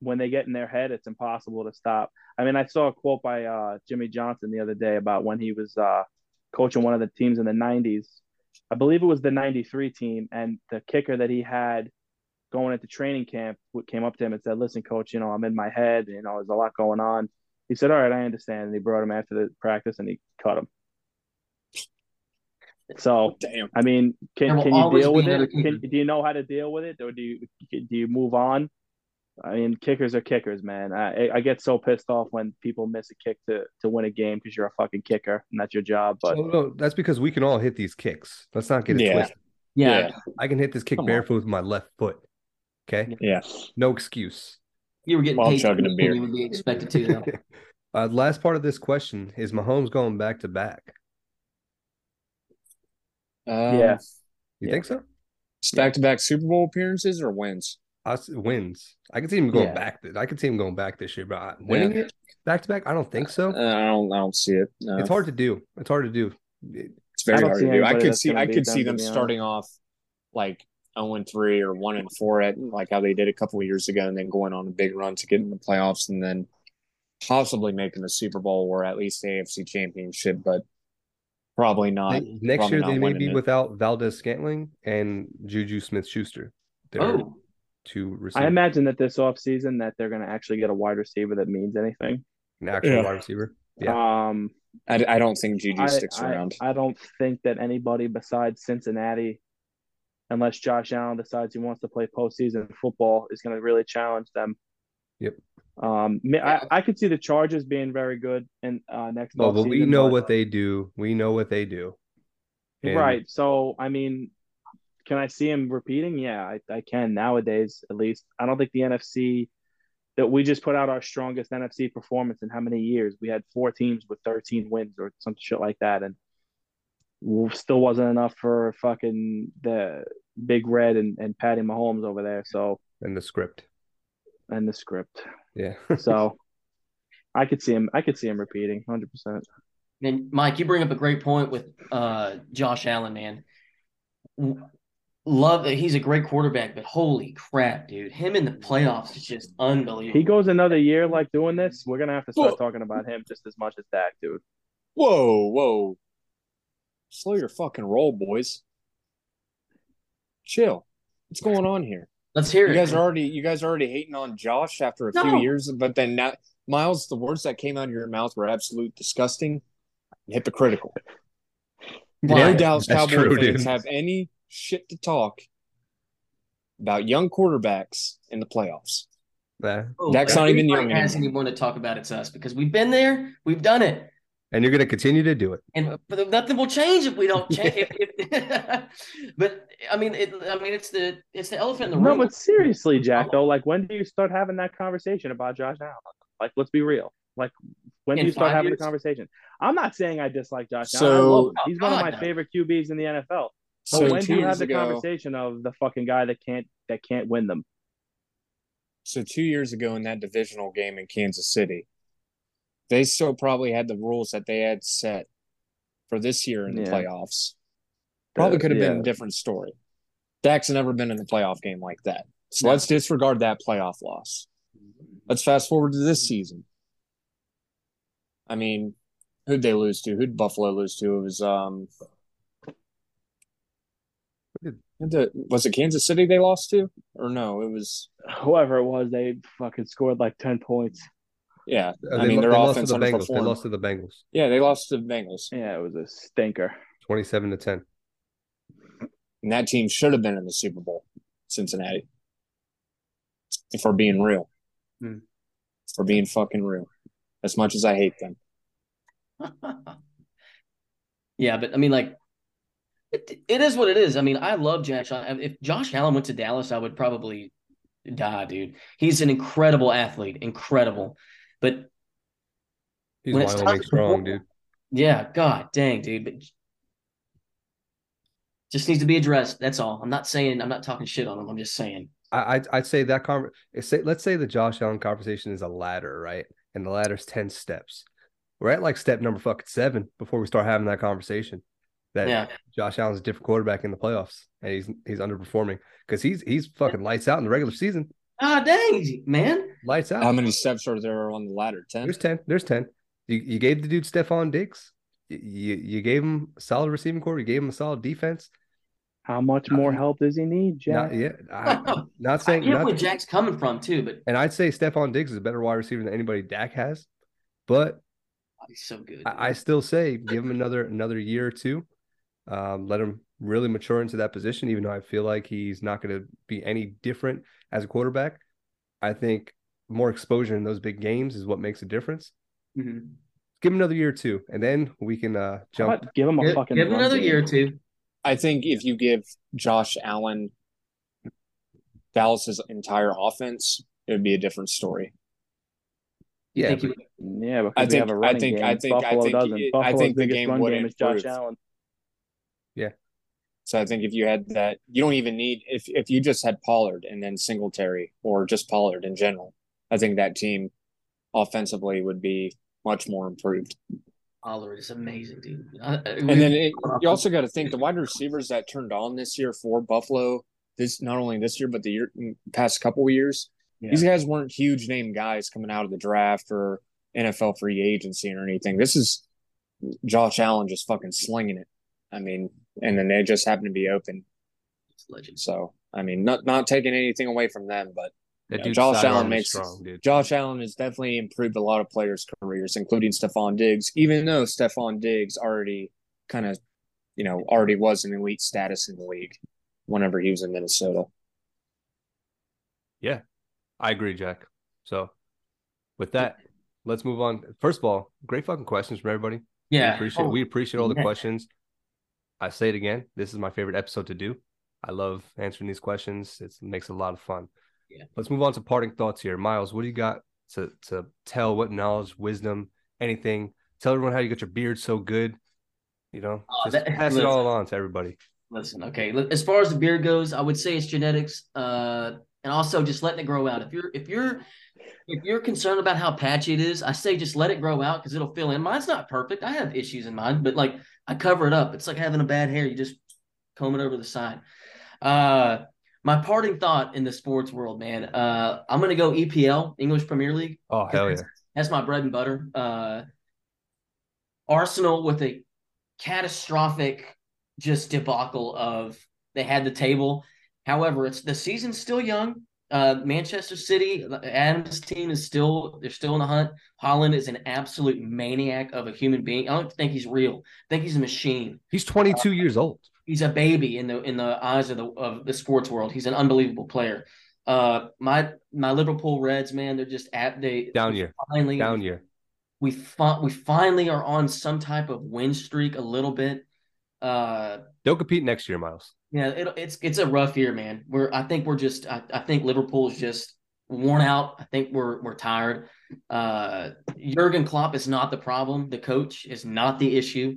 when they get in their head, it's impossible to stop. I mean, I saw a quote by uh, Jimmy Johnson the other day about when he was uh, coaching one of the teams in the 90s. I believe it was the 93 team, and the kicker that he had going into training camp came up to him and said, Listen, coach, you know, I'm in my head, you know, there's a lot going on. He said, All right, I understand. And he brought him after the practice and he cut him. So, Damn. I mean, can can you deal with it? Can, do you know how to deal with it, or do you do you move on? I mean, kickers are kickers, man. I I get so pissed off when people miss a kick to to win a game because you're a fucking kicker and that's your job. But Oh, no, that's because we can all hit these kicks. Let's not get it Yeah. twisted. yeah, I can hit this kick Come on. barefoot with my left foot. Okay, Yeah. no excuse. you were getting While paid chugging a than beer. You would be expected to. Though. Uh, last part of this question is Mahomes going back to back. Um, Yeah. You Yeah. think so? Back to back Super Bowl appearances or wins? I s- wins. I can see him going Yeah. back. th- I can see him going back this year, but I- winning it back to back, I don't think so. Uh, I don't. I don't see it. No. It's hard to do. It's hard to do. It's very I hard to do. I could see. I could them, see them be honest. starting off like zero and three or one and four at like how they did a couple of years ago, and then going on a big run to get in the playoffs, and then possibly making the Super Bowl or at least the AFC Championship, but probably not. next probably year not they may be it. without Valdes Scantling and Juju Smith Schuster. They're Oh, two I receivers, imagine that this offseason that they're going to actually get a wide receiver that means anything. an actual Yeah. wide receiver. Yeah. Um, I, I don't think Juju I, sticks I- around. I don't think that anybody besides Cincinnati, unless Josh Allen decides he wants to play postseason football, is going to really challenge them. Yep. Um, I, I could see the Chargers being very good and uh, next. Well, but we know but- what they do. We know what they do. And- Right. So, I mean, can I see him repeating? Yeah, I, I can nowadays, at least. I don't think the NFC that we just put out our strongest NFC performance in how many years? We had four teams with 13 wins or some shit like that. And still wasn't enough for fucking the big red and, and Patty Mahomes over there. So, And the script. And the script. Yeah. So, I could see him, I could see him repeating 100%. and Mike, you bring up a great point with uh, Josh Allen, man. Love that he's a great quarterback, but holy crap, dude! Him in the playoffs is just unbelievable. He goes another year like doing this, we're going to have to start Well- talking about him just as much as that, dude. Whoa, whoa. Slow your fucking roll, boys. Chill. What's going on here? Let's hear You it. guys are already you guys are already hating on Josh after a No. few years, but then now Miles, the words that came out of your mouth were absolute disgusting, and hypocritical. Why? No Dallas That's Cowboy true, fans dude. have any shit to talk about young quarterbacks in the playoffs. Yeah. Oh, Dak's not even anybody young has anymore. anyone to talk about it's us because we've been there, we've done it, And you're gonna continue to do it. and but nothing will change if we don't change. if, if, but I mean, it, I mean, it's the it's the elephant in the No, room. No, but seriously, oh. Jack, though, like when do you start having that conversation about Josh Allen? Like, let's be real. Like, when do you start having years? the conversation? I'm not saying I dislike Josh Allen. I So- love him. Oh, he's one of my favorite QBs in the NFL. But So when do you have the ago, conversation of the fucking guy that can't that can't win them? so two years ago in that divisional game in Kansas City, they still probably had the rules that they had set for this year in the Yeah. playoffs. Probably could have been a different story. Dak's never been in a playoff game like that. So No. let's disregard that playoff loss. Let's fast forward to this season. I mean, who'd they lose to? Who'd Buffalo lose to? It was um the, was it Kansas City they lost to? Or no, it was Whoever it was, they fucking scored like ten points. Yeah. Uh, I they mean lo- their they lost offense to the Bengals. They lost to the Bengals, Yeah, they lost to the Bengals. Yeah, it was a stinker. twenty-seven to ten. And that team should have been in the Super Bowl, Cincinnati. If we're being real. Hmm. If we're being fucking real. As much as I hate them. yeah, but I mean, like, it, it is what it is. I mean, I love Josh. If Josh Allen went to Dallas, I would probably die, dude. He's an incredible athlete, incredible. But He's When it's time strong, dude. yeah, god dang, dude. But just needs to be addressed. That's all. I'm not saying I'm not talking shit on him. I'm just saying. I I'd, I'd say that conver- say let's say the Josh Allen conversation is a ladder, right? And the ladder's ten steps. We're at like step number fucking seven before we start having that conversation. That Yeah. Josh Allen's a different quarterback in the playoffs, and he's he's underperforming because he's he's fucking lights out in the regular season. Ah, dang, man. Lights out. How many steps are there on the ladder? Ten? There's ten. There's ten. You you gave the dude Stefon Diggs. You you, you gave him a solid receiving core. You gave him a solid defense. How much more help does he need, Jack? Not yeah. I, not I saying. get where Jack's coming from too, but and I'd say Stefon Diggs is a better wide receiver than anybody Dak has. But he's so good. I, I still say give him another another year or two. Um, let him really mature into that position, even though I feel like he's not going to be any different as a quarterback. I think more exposure in those big games is what makes a difference. Mhm. Give him another year or two, and then we can uh, jump. about give him a Give, fucking give him another game? year or two. I think if you give Josh Allen Dallas's entire offense, it would be a different story. You Yeah, think but- would- Yeah, because I we think- have a I running think- game. I think- I think doesn't. it- I think the game run would game is Josh Allen. Yeah. So I think if you had that, you don't even need if if you just had Pollard and then Singletary or just Pollard in general. I think that team offensively would be much more improved. Pollard is amazing, dude. I- I- And then it, you also got to think the wide receivers that turned on this year for Buffalo. This not only this year but the year past couple years. Yeah. These guys weren't huge name guys coming out of the draft or NFL free agency or anything. This is Josh Allen just fucking slinging it. I mean, and then they just happen to be open. legends. So I mean, not not taking anything away from them, but that Yeah, dude's Josh Allen makes strong, dude. Josh Allen has definitely improved a lot of players' careers, including Stefon Diggs. Even though Stefon Diggs already kind of, you know, already was an elite status in the league whenever he was in Minnesota. Yeah, I agree, Jack. So, with that, let's move on. First of all, great fucking questions from everybody. We Yeah. appreciate Oh, we appreciate all the questions. I say it again. This is my favorite episode to do. I love answering these questions. It's, it makes it a lot of fun. Yeah. Let's move on to parting thoughts here. Miles, what do you got to to tell? What knowledge, wisdom, anything? Tell everyone how you got your beard so good. You know, Oh, just that- pass it all on to everybody. Listen, okay. As far as the beard goes, I would say it's genetics, uh, and also just letting it grow out. If you're if you're if you're concerned about how patchy it is, I say just let it grow out because it'll fill in. Mine's not perfect. I have issues in mine, but like I cover it up. It's like having a bad hair. You just comb it over the side. Uh, my parting thought in the sports world, man. Uh, I'm gonna go EPL, English Premier League. Oh hell yeah! That's my bread and butter. Uh, Arsenal with a catastrophic just debacle of they had the table. However, it's the season's still young. Uh, Manchester City, Adams' team is still they're still in the hunt. Haaland is an absolute maniac of a human being. I don't think he's real. I think he's a machine. He's 22 years old. He's a baby in the in the eyes of the of the sports world. He's an unbelievable player. Uh, my my Liverpool Reds, man, they're just at they Down year. finally Down year. we fi- we finally are on some type of win streak a little bit. Uh, They'll compete next year, Miles. Yeah, it, it's it's a rough year, man. We're I think we're just I, I think Liverpool's just worn out. I think we're we're tired. Uh, Jurgen Klopp is not the problem. The coach is not the issue.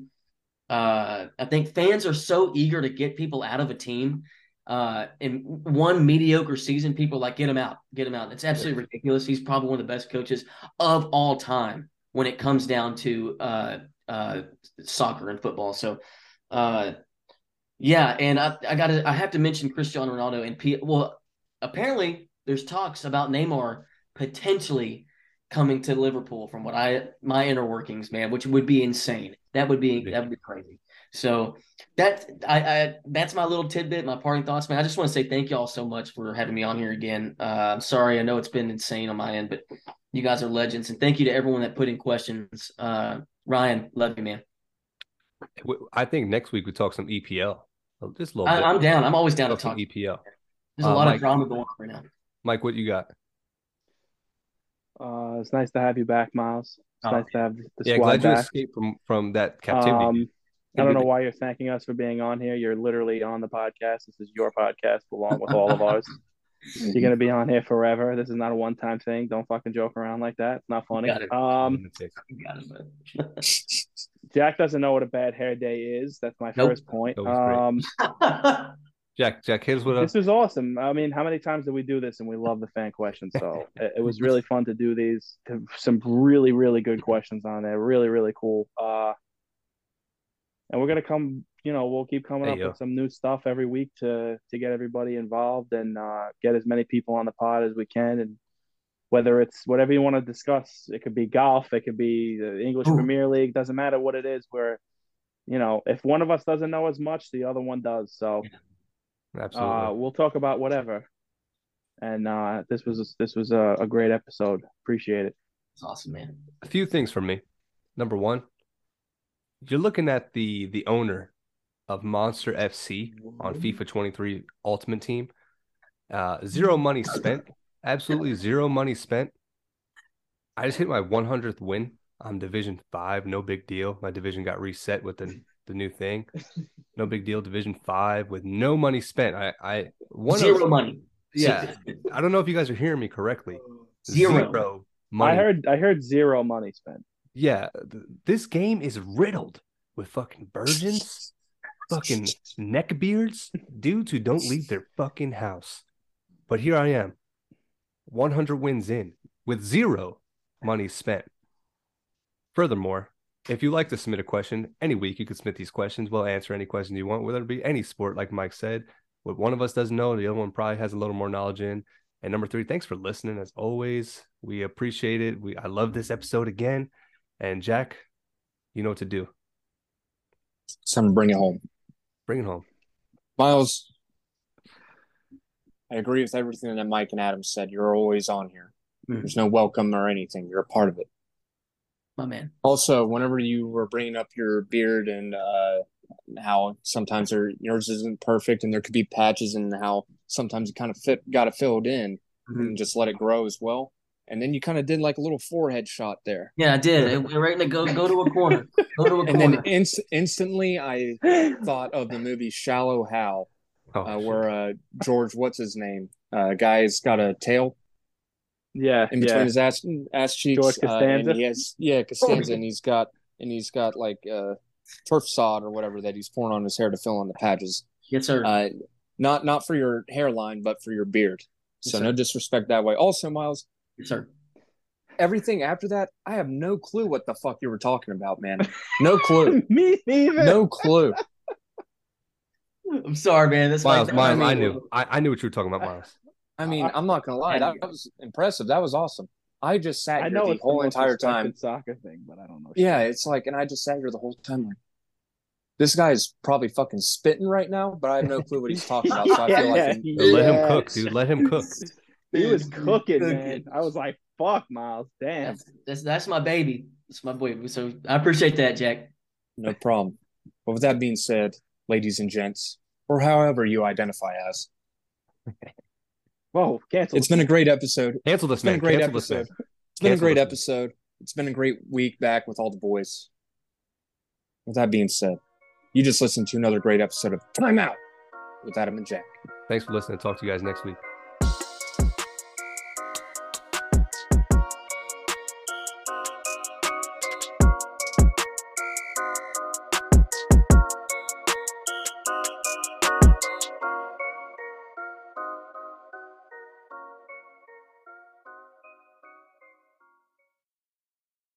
Uh, I think fans are so eager to get people out of a team. Uh, in one mediocre season, people are like get him out, get him out. It's absolutely ridiculous. He's probably one of the best coaches of all time when it comes down to uh, uh, soccer and football. So, uh, yeah, and I, I got to I have to mention Cristiano Ronaldo and P. Well, apparently there's talks about Neymar potentially coming to Liverpool. From what I my inner workings, man, which would be insane. That would be that would be crazy. So that I, I that's my little tidbit, my parting thoughts, man. I just want to say thank you all so much for having me on here again. Uh, I'm sorry, I know it's been insane on my end, but you guys are legends, and thank you to everyone that put in questions. Uh, Ryan, love you, man. I think next week we talk some EPL. Just a little I, bit. I'm down. I'm always down to Talk. EPL. There's a Uh, lot Mike. of drama going on right now. Mike, what you got? Uh, it's nice to have you back, Miles. It's Oh, nice to have the Yeah, squad glad you back. escaped from from that captivity. Um, I don't know why you're thanking us for being on here. You're literally on the podcast. This is your podcast along with all of ours. You're gonna be on here forever. This is not a one time thing. Don't fucking joke around like that. It's not funny. Got it. Um, got it, bud. Jack doesn't know what a bad hair day is. That's my Nope. first point. That was great. Um, Jack, Jack, here's what. this was awesome. I mean, how many times did we do this? And we love the fan questions. So it, it was really fun to do these. Some really, really good questions on there. Really, really cool. Uh, and we're gonna come. You know, we'll keep coming Hey, up yo. with some new stuff every week to to get everybody involved and uh, get as many people on the pod as we can. And whether it's whatever you want to discuss, it could be golf, it could be the English Ooh. Premier League. Doesn't matter what it is. Where you know, if one of us doesn't know as much, the other one does. So. Absolutely. Uh, we'll talk about whatever. And uh, this was this was a, a great episode. Appreciate it. It's awesome, man. a few things from me. Number one, you're looking at the the owner of Monster FC on FIFA 23 Ultimate Team. Uh, zero money spent. Absolutely zero money spent. I just hit my 100th win. I'm Division Five. No big deal. My division got reset with the the new thing. No big deal. Division Five with no money spent. I I one Zero of, money. Yeah. I don't know if you guys are hearing me correctly. Zero. money. I heard I heard zero money spent. Yeah, th- this game is riddled with fucking virgins, fucking neckbeards, dudes who don't leave their fucking house. But here I am, 100 wins in with zero money spent. Furthermore, if you like to submit a question any week, you can submit these questions. We'll answer any question you want, whether it be any sport, like Mike said. What one of us doesn't know, the other one probably has a little more knowledge in. And number three, thanks for listening as always. We appreciate it. We I love this episode again. And Jack, you know what to do. Time to bring it home. Bring it home. Miles, I agree with everything that Mike and Adam said. You're always on here. Mhm. There's no welcome or anything. You're a part of it. My man. Also, whenever you were bringing up your beard and uh, how sometimes there, yours isn't perfect and there could be patches and how sometimes you kind of fit got to fill it in Mhm. and just let it grow as well. And then you kind of did like a little forehead shot there. Yeah, I did. It, it right in the go go to a corner. Go to a And corner. then inst- instantly I thought of the movie Shallow Hal, Oh, uh, where uh, George, what's his name? Uh, guy's got a tail Yeah, in between yeah. his ass ass cheeks. George uh, Costanza? he has yeah, Costanza, and he's got and he's got like uh, turf sod or whatever that he's pouring on his hair to fill in the patches. yes, sir. Uh, not not for your hairline, but for your beard. So sir. no disrespect that way. Also, Miles, yes, sir. everything after that, I have no clue what the fuck you were talking about, man. No clue. Me neither. no clue. I'm sorry, man. That's Miles, like, Miles, I mean- knew. I, I knew what you were talking about, Miles. I mean, I'm not gonna lie, that, that was impressive. That was awesome. I just sat I here know the whole the entire respected time. soccer thing, but I don't know. Yeah, it's like, and I just sat here the whole time like, this guy is probably fucking spitting right now, but I have no clue what he's talking about. So I feel Yeah, like, yeah. Let him cook, dude. Let him cook. He was Cooking. cooking, man. I was like, "Fuck, Miles, damn." That's, that's that's my baby. That's my boy. So I appreciate that, Jack. No problem. But with that being said, ladies and gents, or however you identify as, Whoa, cancel. it's been a great episode. Cancel this It's been a man. great Cancel this man. episode. It's been a great this man. episode. It's been a great week back with all the boys. With that being said, you just listened to another great episode of Time Out with Adam and Jack. Thanks for listening. Talk to you guys next week.